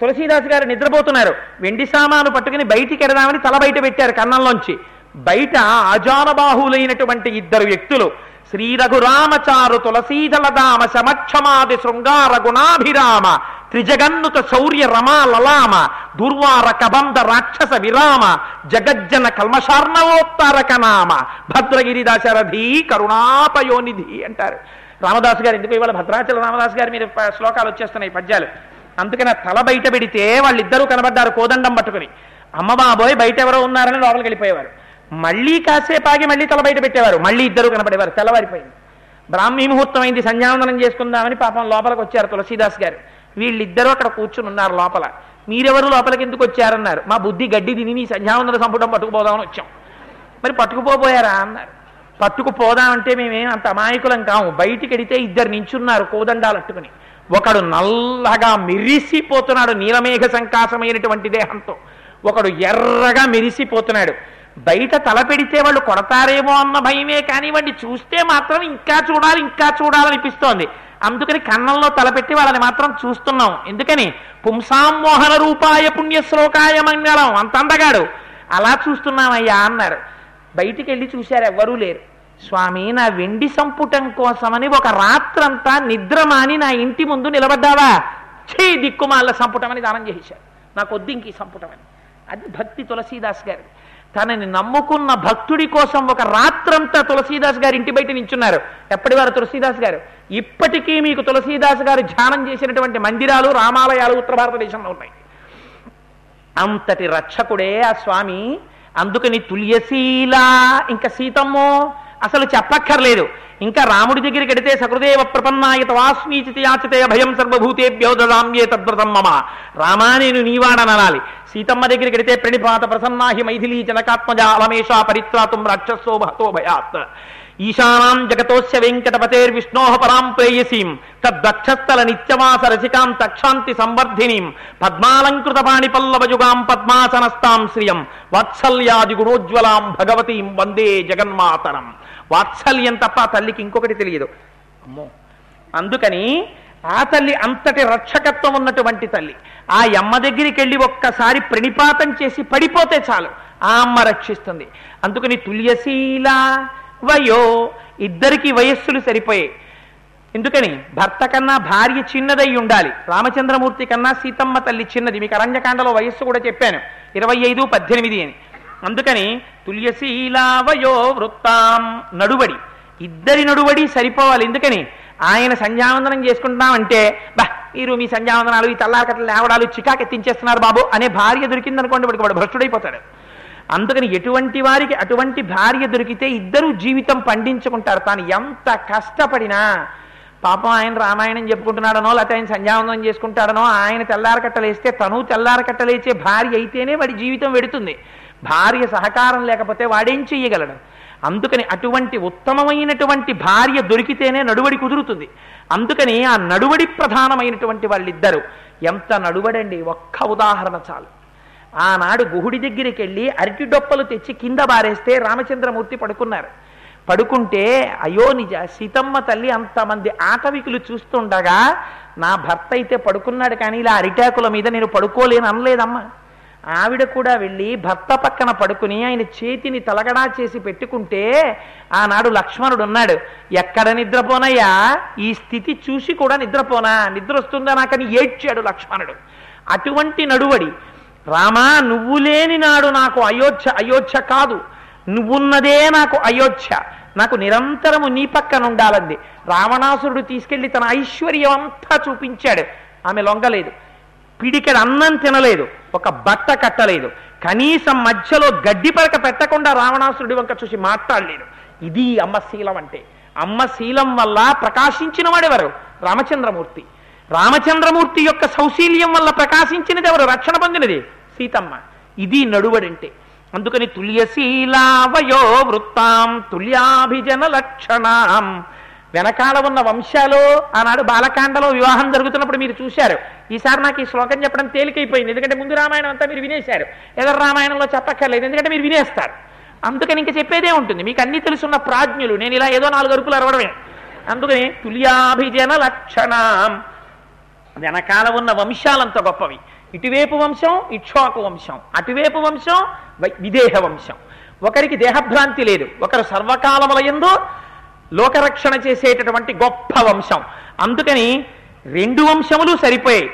S1: తులసీదాస్ గారు నిద్రపోతున్నారు. వెండి సామాను పట్టుకుని బయటికి ఎడదామని తల బయట పెట్టారు కన్నంలోంచి. బయట అజానబాహులైనటువంటి ఇద్దరు వ్యక్తులు శ్రీ రఘురామచారు తులసీదల దామ సమక్షమాది శృంగార గుణాభిరామ త్రిజగన్నుత శౌర్య రమా లలామ దుర్వార కబంధ రాక్షస విరామ జగజ్జన కల్మశార్ణవోత్తారక నామ భద్రగిరి దాశరథి కరుణాపయోనిధి అంటారు. రామదాసు గారు ఎందుకు ఇవాళ భద్రాచల రామదాసు గారి మీద శ్లోకాలు వచ్చేస్తున్నాయి పద్యాలు? అందుకని ఆ తల బయట పెడితే వాళ్ళిద్దరూ కనబడ్డారు కోదండం పట్టుకుని. అమ్మ బాబోయ్ బయట ఎవరో ఉన్నారని లోపలికి వెళ్ళిపోయేవారు. మళ్ళీ కాసేపు ఆగి మళ్ళీ తల బయట పెట్టేవారు. మళ్ళీ ఇద్దరు కనబడేవారు. తెల్లవారిపోయింది. బ్రాహ్మీ ముహూర్తం అయింది సంధ్యావందనం చేసుకుందామని పాపం లోపలికి వచ్చారు తులసీదాస్ గారు. వీళ్ళిద్దరూ అక్కడ కూర్చుని ఉన్నారు లోపల. మీరెవరు లోపలికి ఎందుకు వచ్చారన్నారు? మా బుద్ధి గడ్డి తిని నీ సంధ్యావందన సంపుటం పట్టుకుపోదామని వచ్చాం. మరి పట్టుకుపోబోయారా? అన్నారు. పట్టుకుపోదామంటే మేమేం అంత అమాయకులం కాము. బయటికి వెడితే ఇద్దరు నించున్నారు కోదండాలు అట్టుకుని. ఒకడు నల్లగా మెరిసిపోతున్నాడు నీలమేఘ సంకాసమైనటువంటి దేహంతో ఒకడు ఎర్రగా మెరిసిపోతున్నాడు. బయట తల పెడితే వాళ్ళు కొడతారేమో అన్న భయమే కానివ్వండి చూస్తే మాత్రం ఇంకా చూడాలి ఇంకా చూడాలనిపిస్తోంది. అందుకని కన్నంలో తలపెట్టి వాళ్ళని మాత్రం చూస్తున్నాం. ఎందుకని? పుంసామోహన రూపాయ పుణ్య శ్లోకాయ మంగళం. అంత అందగాడు అలా చూస్తున్నామయ్యా అన్నారు బయటికి వెళ్ళి చూశారు ఎవ్వరూ లేరు. స్వామి నా వెండి సంపుటం కోసమని ఒక రాత్రంతా నిద్రమాని నా ఇంటి ముందు నిలబడ్డావా? చే దిక్కుమాల సంపుటం అని దానం చేశారు. నాకు వద్దు ఇంక సంపుటం అని అది భక్తి తులసీదాస్ గారి తనని నమ్ముకున్న భక్తుడి కోసం ఒక రాత్రంతా తులసీదాస్ గారి ఇంటి బయట నించున్నారు. ఎప్పటి వారు తులసీదాస్ గారు? ఇప్పటికీ మీకు తులసీదాస్ గారు ధ్యానం చేసినటువంటి మందిరాలు రామాలయాలు ఉత్తర భారతదేశంలో ఉన్నాయి. అంతటి రక్షకుడే ఆ స్వామి. అందుకని తుల్యశీల ఇంకా సీతమ్మో అసలు చెప్పక్కర్లేదు. ఇంకా రాముడి దగ్గరికి వెడితే సకృదేవ ప్రపన్నాయత వాస్మీచితి యాచితే భయం సర్వభూతేభ్యో దదామ్యే తద్వ్రతం మమ. రామా నేను నీవాడననాలి. సీతమ్మ దగ్గరికి వెడితే ప్రణిపాత ప్రసన్నాహి మైథిలీ జనకాత్మజ అలమేషా పరిత్రాతుం రాక్షసో భతో భయాత్. ఈశానాం జగతోస్య వెంకటపతేర్విష్ణో పరాం ప్రేయసీం తద్దక్షస్థల నిత్యవాస రసికాం తక్షాంతి సంవర్ధినీం పద్మాలంకృత పాణి పల్లవజుగాం పద్మాసనస్తాం శ్రియం వాత్సల్యాది గుణోజ్వలాం భగవతీం వందే జగన్మాతరం. వాత్సల్యం తప్ప తల్లికి ఇంకొకటి తెలియదు. అమ్మో. అందుకని ఆ తల్లి అంతటి రక్షకత్వం ఉన్నటువంటి తల్లి. ఆ అమ్మ దగ్గరికి వెళ్ళి ఒక్కసారి ప్రణిపాతం చేసి పడిపోతే చాలు. ఆ అమ్మ రక్షిస్తుంది. అందుకని తుల్యశీల వయో ఇద్దరికి వయస్సులు సరిపోయాయి ఎందుకని? భర్త కన్నా భార్య చిన్నదై ఉండాలి. రామచంద్రమూర్తి కన్నా సీతమ్మ తల్లి చిన్నది. మీకు అరణ్యకాండలో వయస్సు కూడా చెప్పాను. ఇరవై ఐదు పద్దెనిమిది అని. అందుకని తుల్యశీలావయో వృత్తాం నడువడి. ఇద్దరి నడువడి సరిపోవాలి. ఎందుకని? ఆయన సంధ్యావందనం చేసుకుంటున్నామంటే బా మీరు మీ సంధ్యావందనాలు ఈ తల్లాకట్లు లేవడాలు చికాకెత్తించేస్తున్నారు బాబు అనే భార్య దొరికిందనుకోండి వాడు భ్రష్టుడైపోతాడు. అందుకని ఎటువంటి వారికి అటువంటి భార్య దొరికితే ఇద్దరు జీవితం పండించుకుంటారు. తాను ఎంత కష్టపడినా పాపం ఆయన రామాయణం చెప్పుకుంటున్నాడనో లేకపోతే ఆయన సంధ్యావందనం చేసుకుంటాడనో ఆయన తెల్లారకట్టలేస్తే తను తెల్లారకట్టలేచే భార్య అయితేనే వాడి జీవితం వెడుతుంది. భార్య సహకారం లేకపోతే వాడేం చెయ్యగలడు? అందుకని అటువంటి ఉత్తమమైనటువంటి భార్య దొరికితేనే నడువడి కుదురుతుంది. అందుకని ఆ నడువడి ప్రధానమైనటువంటి వాళ్ళిద్దరు ఎంత నడువడండి ఒక్క ఉదాహరణ చాలు. ఆనాడు గుహుడి దగ్గరికి వెళ్ళి అరటి డొప్పలు తెచ్చి కింద బారేస్తే రామచంద్రమూర్తి పడుకున్నారు. పడుకుంటే అయ్యో నిజ సీతమ్మ తల్లి అంతమంది ఆటవికులు చూస్తుండగా నా భర్త అయితే పడుకున్నాడు కానీ ఇలా అరిటాకుల మీద నేను పడుకోలేను అనలేదమ్మా. ఆవిడ కూడా వెళ్ళి భర్త పక్కన పడుకుని ఆయన చేతిని తలగడా చేసి పెట్టుకుంటే ఆనాడు లక్ష్మణుడు ఉన్నాడు. ఎక్కడ నిద్రపోనయ్యా? ఈ స్థితి చూసి కూడా నిద్రపోనా? నిద్ర వస్తుందా నాకని ఏడ్చాడు లక్ష్మణుడు. అటువంటి నడువడి రామా నువ్వు లేని నాడు నాకు అయోధ్య అయోధ్య కాదు. నువ్వున్నదే నాకు అయోధ్య. నాకు నిరంతరము నీ పక్కన ఉండాలంది. రావణాసురుడు తీసుకెళ్ళి తన ఐశ్వర్యం అంతా చూపించాడు. ఆమె లొంగలేదు. పిడికెడు అన్నం తినలేదు. ఒక బట్ట కట్టలేదు. కనీసం మధ్యలో గడ్డి పరక పెట్టకుండా రావణాసురుడి వంక చూసి మాట్లాడలేదు. ఇది అమ్మ శీలం అంటే. అమ్మ శీలం వల్ల ప్రకాశించిన వాడెవరు? రామచంద్రమూర్తి. రామచంద్రమూర్తి యొక్క సౌశీల్యం వల్ల ప్రకాశించినది ఎవరు రక్షణ పొందినది సీతమ్మ. ఇది నడువడంటే. అందుకని తుల్యశీలావయో వృత్తాం తుల్యాభిజన లక్షణాం. వెనకాల ఉన్న వంశాలు ఆనాడు బాలకాండలో వివాహం జరుగుతున్నప్పుడు మీరు చూశారు. ఈసారి నాకు ఈ శ్లోకం చెప్పడం తేలికైపోయింది. ఎందుకంటే ముందు రామాయణం అంతా మీరు వినేశారు. ఎదరు రామాయణంలో చెప్పక్కర్లేదు. ఎందుకంటే మీరు వినేస్తారు. అందుకని ఇంక చెప్పేదే ఉంటుంది. మీకు అన్ని తెలుసున్న ప్రాజ్ఞులు. నేను ఇలా ఏదో నాలుగు అరుపులు అరవడమే. అందుకని తుల్యాభిజన లక్షణం. వెనకాల ఉన్న వంశాలంత గొప్పవి. ఇటువైపు వంశం ఇక్షోకు వంశం. అటువైపు వంశం వై- విదేహ వంశం. ఒకరికి దేహభ్రాంతి లేదు. ఒకరు సర్వకాలములయందు లోకరక్షణ చేసేటటువంటి గొప్ప వంశం. అందుకని రెండు వంశములు సరిపోయాయి.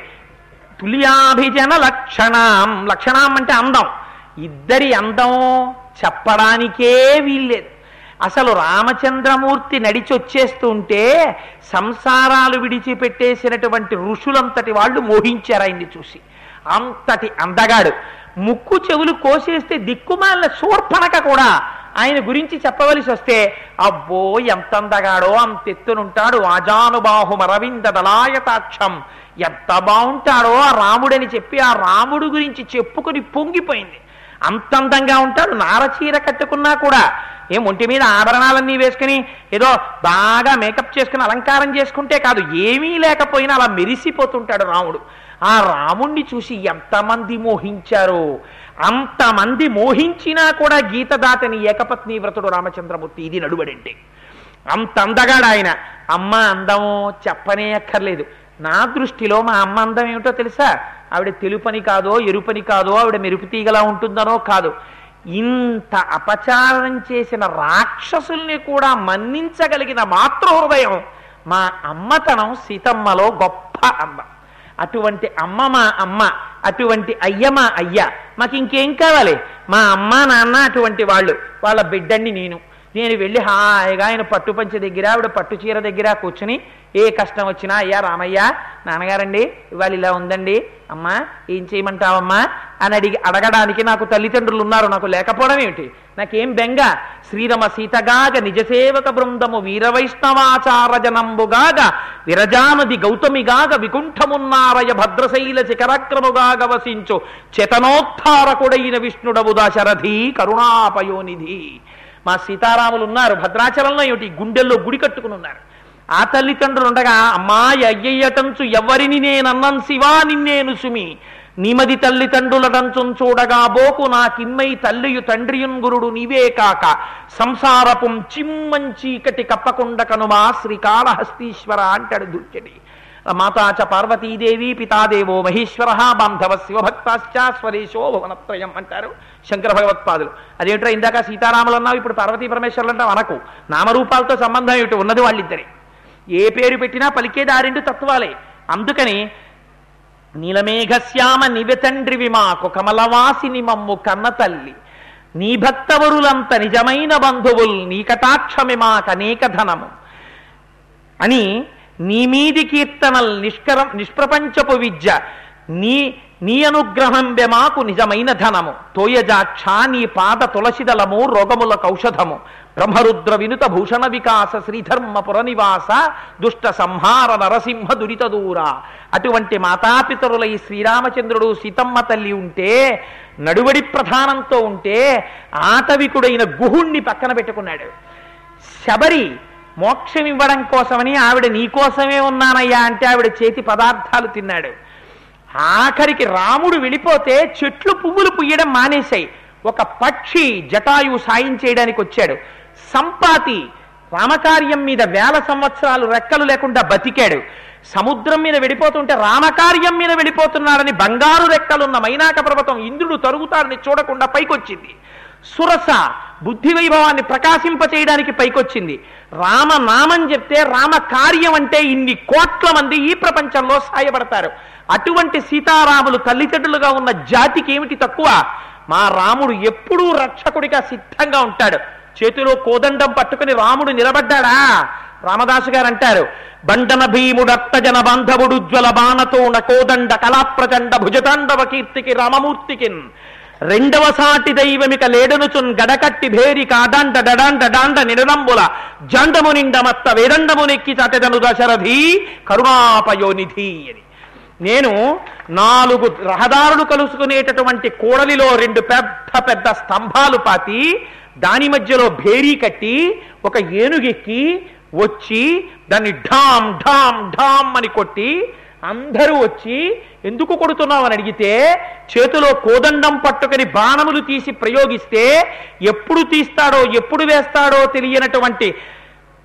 S1: తుల్యాభిజన లక్షణం. లక్షణం అంటే అందం. ఇద్దరి అందం చెప్పడానికే వీల్లేదు. అసలు రామచంద్రమూర్తి నడిచొచ్చేస్తుంటే సంసారాలు విడిచిపెట్టేసినటువంటి ఋషులంతటి వాళ్ళు మోహించారు ఆయన్ని చూసి. అంతటి అందగాడు. ముక్కు చెవులు కోసేస్తే దిక్కుమాలిన శూర్పణక కూడా ఆయన గురించి చెప్పవలసి వస్తే అబ్బో ఎంత అందగాడో అంత ఎత్తునుంటాడు ఆజానుబాహు మరవింద దళాయతాక్షం ఎంత బాగుంటాడో ఆ రాముడని చెప్పి ఆ రాముడు గురించి చెప్పుకుని పొంగిపోయింది. అంత అందంగా ఉంటాడు నారచీర కట్టుకున్నా కూడా. ఏం ఒంటి మీద ఆభరణాలన్నీ వేసుకుని ఏదో బాగా మేకప్ చేసుకుని అలంకారం చేసుకుంటే కాదు ఏమీ లేకపోయినా అలా మెరిసిపోతుంటాడు రాముడు. ఆ రాముణ్ణి చూసి ఎంతమంది మోహించారో. అంతమంది మోహించినా కూడా గీతదాతని ఏకపత్ని వ్రతుడు రామచంద్రమూర్తి ఇది నడువడంటే. అంత అందగాడు ఆయన. అమ్మ అందమో చెప్పనే అక్కర్లేదు. నా దృష్టిలో మా అమ్మ అందం ఏమిటో తెలుసా? ఆవిడ తెలుపని కాదో ఎరుపని కాదో ఆవిడ మెరుపు తీగలా ఉంటుందనో కాదు. ఇంత అపచారం చేసిన రాక్షసుల్ని కూడా మన్నించగలిగిన మాతృహృదయం మా అమ్మతనం సీతమ్మలో గొప్ప అమ్మ. అటువంటి అమ్మ మా అమ్మ అటువంటి అయ్య మా అయ్య. మాకు ఇంకేం కావాలి? మా అమ్మ నాన్న అటువంటి వాళ్ళు. వాళ్ళ బిడ్డని నేను. నేను వెళ్ళి హాయిగా ఆయన పట్టుపంచ దగ్గర ఆవిడ పట్టు చీర దగ్గర కూర్చుని ఏ కష్టం వచ్చినా అయ్యా రామయ్య నాన్నగారండి ఇవాళ ఇలా ఉందండి అమ్మా ఏం చేయమంటావమ్మా? అని అడిగి అడగడానికి నాకు తల్లిదండ్రులు ఉన్నారు. నాకు లేకపోవడం ఏమిటి? నాకేం బెంగ? శ్రీరమ సీతగాగ నిజసేవక బృందము వీరవైష్ణవాచార జనంబుగాగ విరజానది గౌతమిగాగ వికుంఠమున్నారయ భద్రశైల శిఖరక్రముగాగ వసించు చేతనోత్థారకుడైన విష్ణుడవు దశరథి కరుణాపయోనిధి. మా సీతారాములు ఉన్నారు భద్రాచలంలో ఏమిటి? గుండెల్లో గుడి కట్టుకుని ఉన్నారు. ఆ తల్లిదండ్రులు ఉండగా అమ్మాయి అయ్యయ్యటంచు ఎవరిని నేనన్నం శివా నిన్నేను సుమి. నిమది తల్లిదండ్రులటంచున్ చూడగా బోకు నాకిమ్మై తల్లియు తండ్రియున్ గురుడు నీవే కాక. సంసారపుం చిమ్మంచీకటి కప్పకుండ కనుమా శ్రీకాళహస్తీశ్వర అంటాడు మాతా మాతాచ పార్వతీదేవి పితాదేవో మహేశ్వర బాంధవ శివభక్తాశ్చ స్వదేశో భువనత్రయం అంటారు శంకర భగవత్పాదులు. అదేంటో ఇందాక సీతారాములు అన్నావు ఇప్పుడు పార్వతీ పరమేశ్వరులు అంటావు అనకు. నామరూపాలతో సంబంధం ఏమిటి? ఉన్నది వాళ్ళిద్దరే. ఏ పేరు పెట్టినా పలికేది ఆ రెండు తత్వాలే. అందుకని నీలమేఘశ్యామ నివెతండ్రివి మాకు కమలవాసిని మమ్ము కన్న తల్లి. నీ భక్తవరులంత నిజమైన బంధువుల్ నీ కటాక్షమి మాకనేక ధనము. అని నీమీది కీర్తనల్ నిష్కరం నిష్ప్రపంచపు విద్య. నీ నీ అనుగ్రహంబె మాకు నిజమైన ధనము. తోయజాక్ష నీ పాద తులసిదలము రోగముల కౌషధము బ్రహ్మరుద్ర వినుత భూషణ వికాస శ్రీధర్మపుర నివాస దుష్ట సంహార నరసింహ దురిత దూర. అటువంటి మాతాపితరులై శ్రీరామచంద్రుడు సీతమ్మ తల్లి ఉంటే నడువడి ప్రధానంతో ఉంటే ఆటవికుడైన గుహుణ్ణి పక్కన పెట్టుకున్నాడు. శబరి మోక్షం ఇవ్వడం కోసమని ఆవిడ నీకోసమే ఉన్నానయ్యా అంటే ఆవిడ చేతి పదార్థాలు తిన్నాడు. ఆఖరికి రాముడు వెళ్ళిపోతే చెట్లు పువ్వులు పుయ్యడం మానేశాయి. ఒక పక్షి జటాయువు సాయం చేయడానికి వచ్చాడు. సంపాతి రామకార్యం మీద వేల సంవత్సరాలు రెక్కలు లేకుండా బతికాడు. సముద్రం మీద వెళ్ళిపోతుంటే రామకార్యం మీద వెళ్ళిపోతున్నాడని బంగారు రెక్కలున్న మైనాక పర్వతం ఇంద్రుడు తరుగుతాడని చూడకుండా పైకొచ్చింది. సురస బుద్ధి వైభవాన్ని ప్రకాశింప చేయడానికి పైకొచ్చింది. రామనామం చెప్తే రామ కార్యం అంటే ఇన్ని కోట్ల మంది ఈ ప్రపంచంలో సాయపడతారు. అటువంటి సీతారాములు తల్లిదండ్రులుగా ఉన్న జాతికి ఏమిటి తక్కువ? మా రాముడు ఎప్పుడూ రక్షకుడిగా సిద్ధంగా ఉంటాడు. చేతిలో కోదండం పట్టుకుని రాముడు నిలబడ్డాడా? రామదాసు గారు అంటారు బండన భీముడత్త జన బాంధవుడు జ్వల బాణతోణ కోదండ కళాప్రచండ భుజతాండవ కీర్తికి రామమూర్తికిన్. రెండవ సాటి దైవమిక లేడనుచున్ గడకట్టి భేరి కాడాండ డడాంట డాంట నిడదంబుల జండము నిండమత్త వేదండము నెక్కి చటెదను దశరథి కరుణాపయోనిధి అని. నేను నాలుగు రహదారులు కలుసుకునేటటువంటి కూడలిలో రెండు పెద్ద పెద్ద స్తంభాలు పాతి దాని మధ్యలో భేరీ కట్టి ఒక ఏనుగెక్కి వచ్చి దాన్ని ఢామ్ ఢామ్ ఢామ్ అని కొట్టి అందరూ వచ్చి ఎందుకు కొడుతున్నావు? అని అడిగితే చేతిలో కోదండం పట్టుకుని బాణములు తీసి ప్రయోగిస్తే ఎప్పుడు తీస్తాడో ఎప్పుడు వేస్తాడో తెలియనటువంటి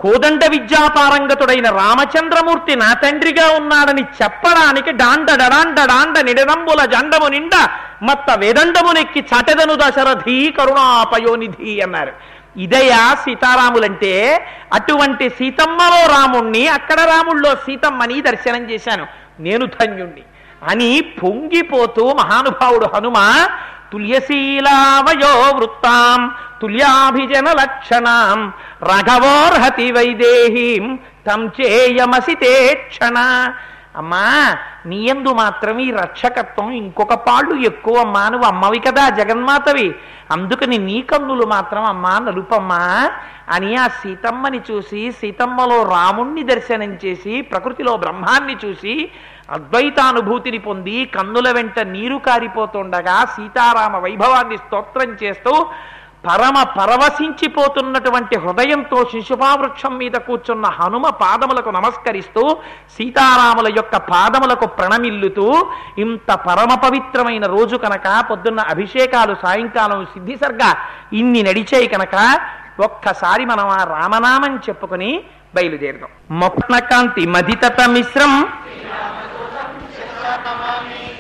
S1: కోదండ విద్యాపారంగతుడైన రామచంద్రమూర్తి నా తండ్రిగా ఉన్నాడని చెప్పడానికి డాండ నిడదంబుల జండము నిండా మత్త వేదండమునెక్కి చటదను దశరథి కరుణాపయోనిధి అన్నారు. ఇదయా సీతారాములంటే అటువంటి సీతమ్మలో రాముణ్ణి అక్కడ రాముల్లో సీతమ్మని దర్శనం చేశాను. నేను ధన్యుణ్ణి. అని పొంగిపోతూ మహానుభావుడు హనుమ తుల్యశీలావయో వృత్తాం తుల్యాభిజన లక్షణాం రఘవోర్హతి వైదేహీం తం చేయమసి క్షణ. అమ్మా నీయందు మాత్రమే ఈ రక్షకత్వం ఇంకొక పాళ్ళు ఎక్కువ అమ్మా నువ్వు అమ్మవి కదా జగన్మాతవి. అందుకని నీ కన్నులు మాత్రం అమ్మా నలుపమ్మా అని ఆ సీతమ్మని చూసి సీతమ్మలో రాముణ్ణి దర్శనం చేసి ప్రకృతిలో బ్రహ్మాన్ని చూసి అద్వైతానుభూతిని పొంది కన్నుల వెంట నీరు కారిపోతుండగా సీతారామ వైభవాన్ని స్తోత్రం చేస్తూ పరమ పరవశించిపోతున్నటువంటి హృదయంతో శిశుపావృక్షం మీద కూర్చున్న హనుమ పాదములకు నమస్కరిస్తూ సీతారాముల యొక్క పాదములకు ప్రణమిల్లుతూ ఇంత పరమ పవిత్రమైన రోజు కనుక పొద్దున్న అభిషేకాలు సాయంకాలం సిద్ధిసర్గ ఇన్ని నడిచాయి కనుక ఒక్కసారి మనం ఆ రామనామం చెప్పుకుని బయలుదేరదాం. మొప్నకాంతి మదితత మిశ్రం.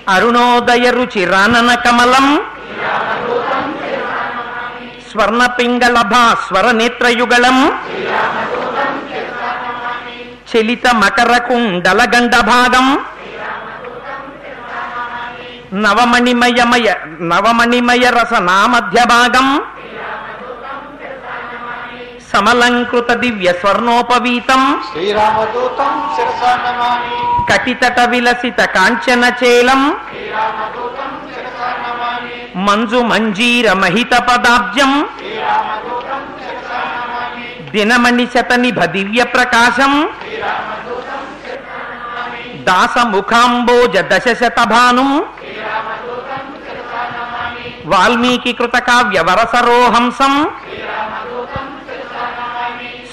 S1: అరుణోదయ రుచి రానన కమలం. స్వర్ణ పింగళభా స్వర నేత్రయుగళం చలిత మకర కుండల గండ భాగం నవమణిమయమయ నవమణిమయ రస నామధ్య భాగం సమలంకృత దివ్య స్వర్ణోపవీతం కటితట విలసిత కాంచన చేలం
S2: శ్రీరామదూతం శిరసా నమామి
S1: మంజు మంజీర మహిత పదాబ్జం దినమణి శతనిభ దివ్య ప్రకాశం
S2: శ్రీరామదూతం శిరసా
S1: దాస ముఖాంబోజ దశ శతభానుం వాల్మీకి కృత కావ్య వరసరోహంసం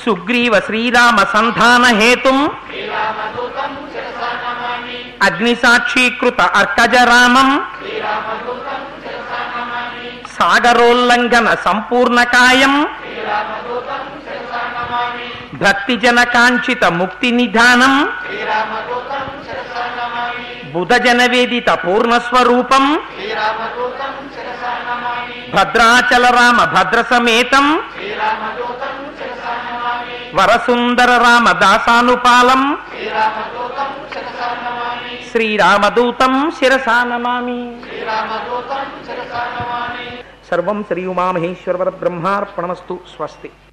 S1: సుగ్రీవ శ్రీరామ సంధాన హేతు అగ్నిసాక్షీకృత అర్కజరామం.
S2: శ్రీరామదూతం
S1: సాగరోల్లంఘన సంపూర్ణకాయం భక్తిజన కాంక్షిత ముక్తి నిధానం.
S2: శ్రీరామదూతం
S1: బుధజన వేదిత పూర్ణస్వరూపం భద్రాచల రామ భద్ర సమేతం. వరసుందర రామ దాసానుపాలం.
S2: శ్రీరామదూతం శిరసా నమామి.
S1: శ్రీరామదూతం శిరసా నమామి
S2: శ్రీరామదూతం శిరసా నమామి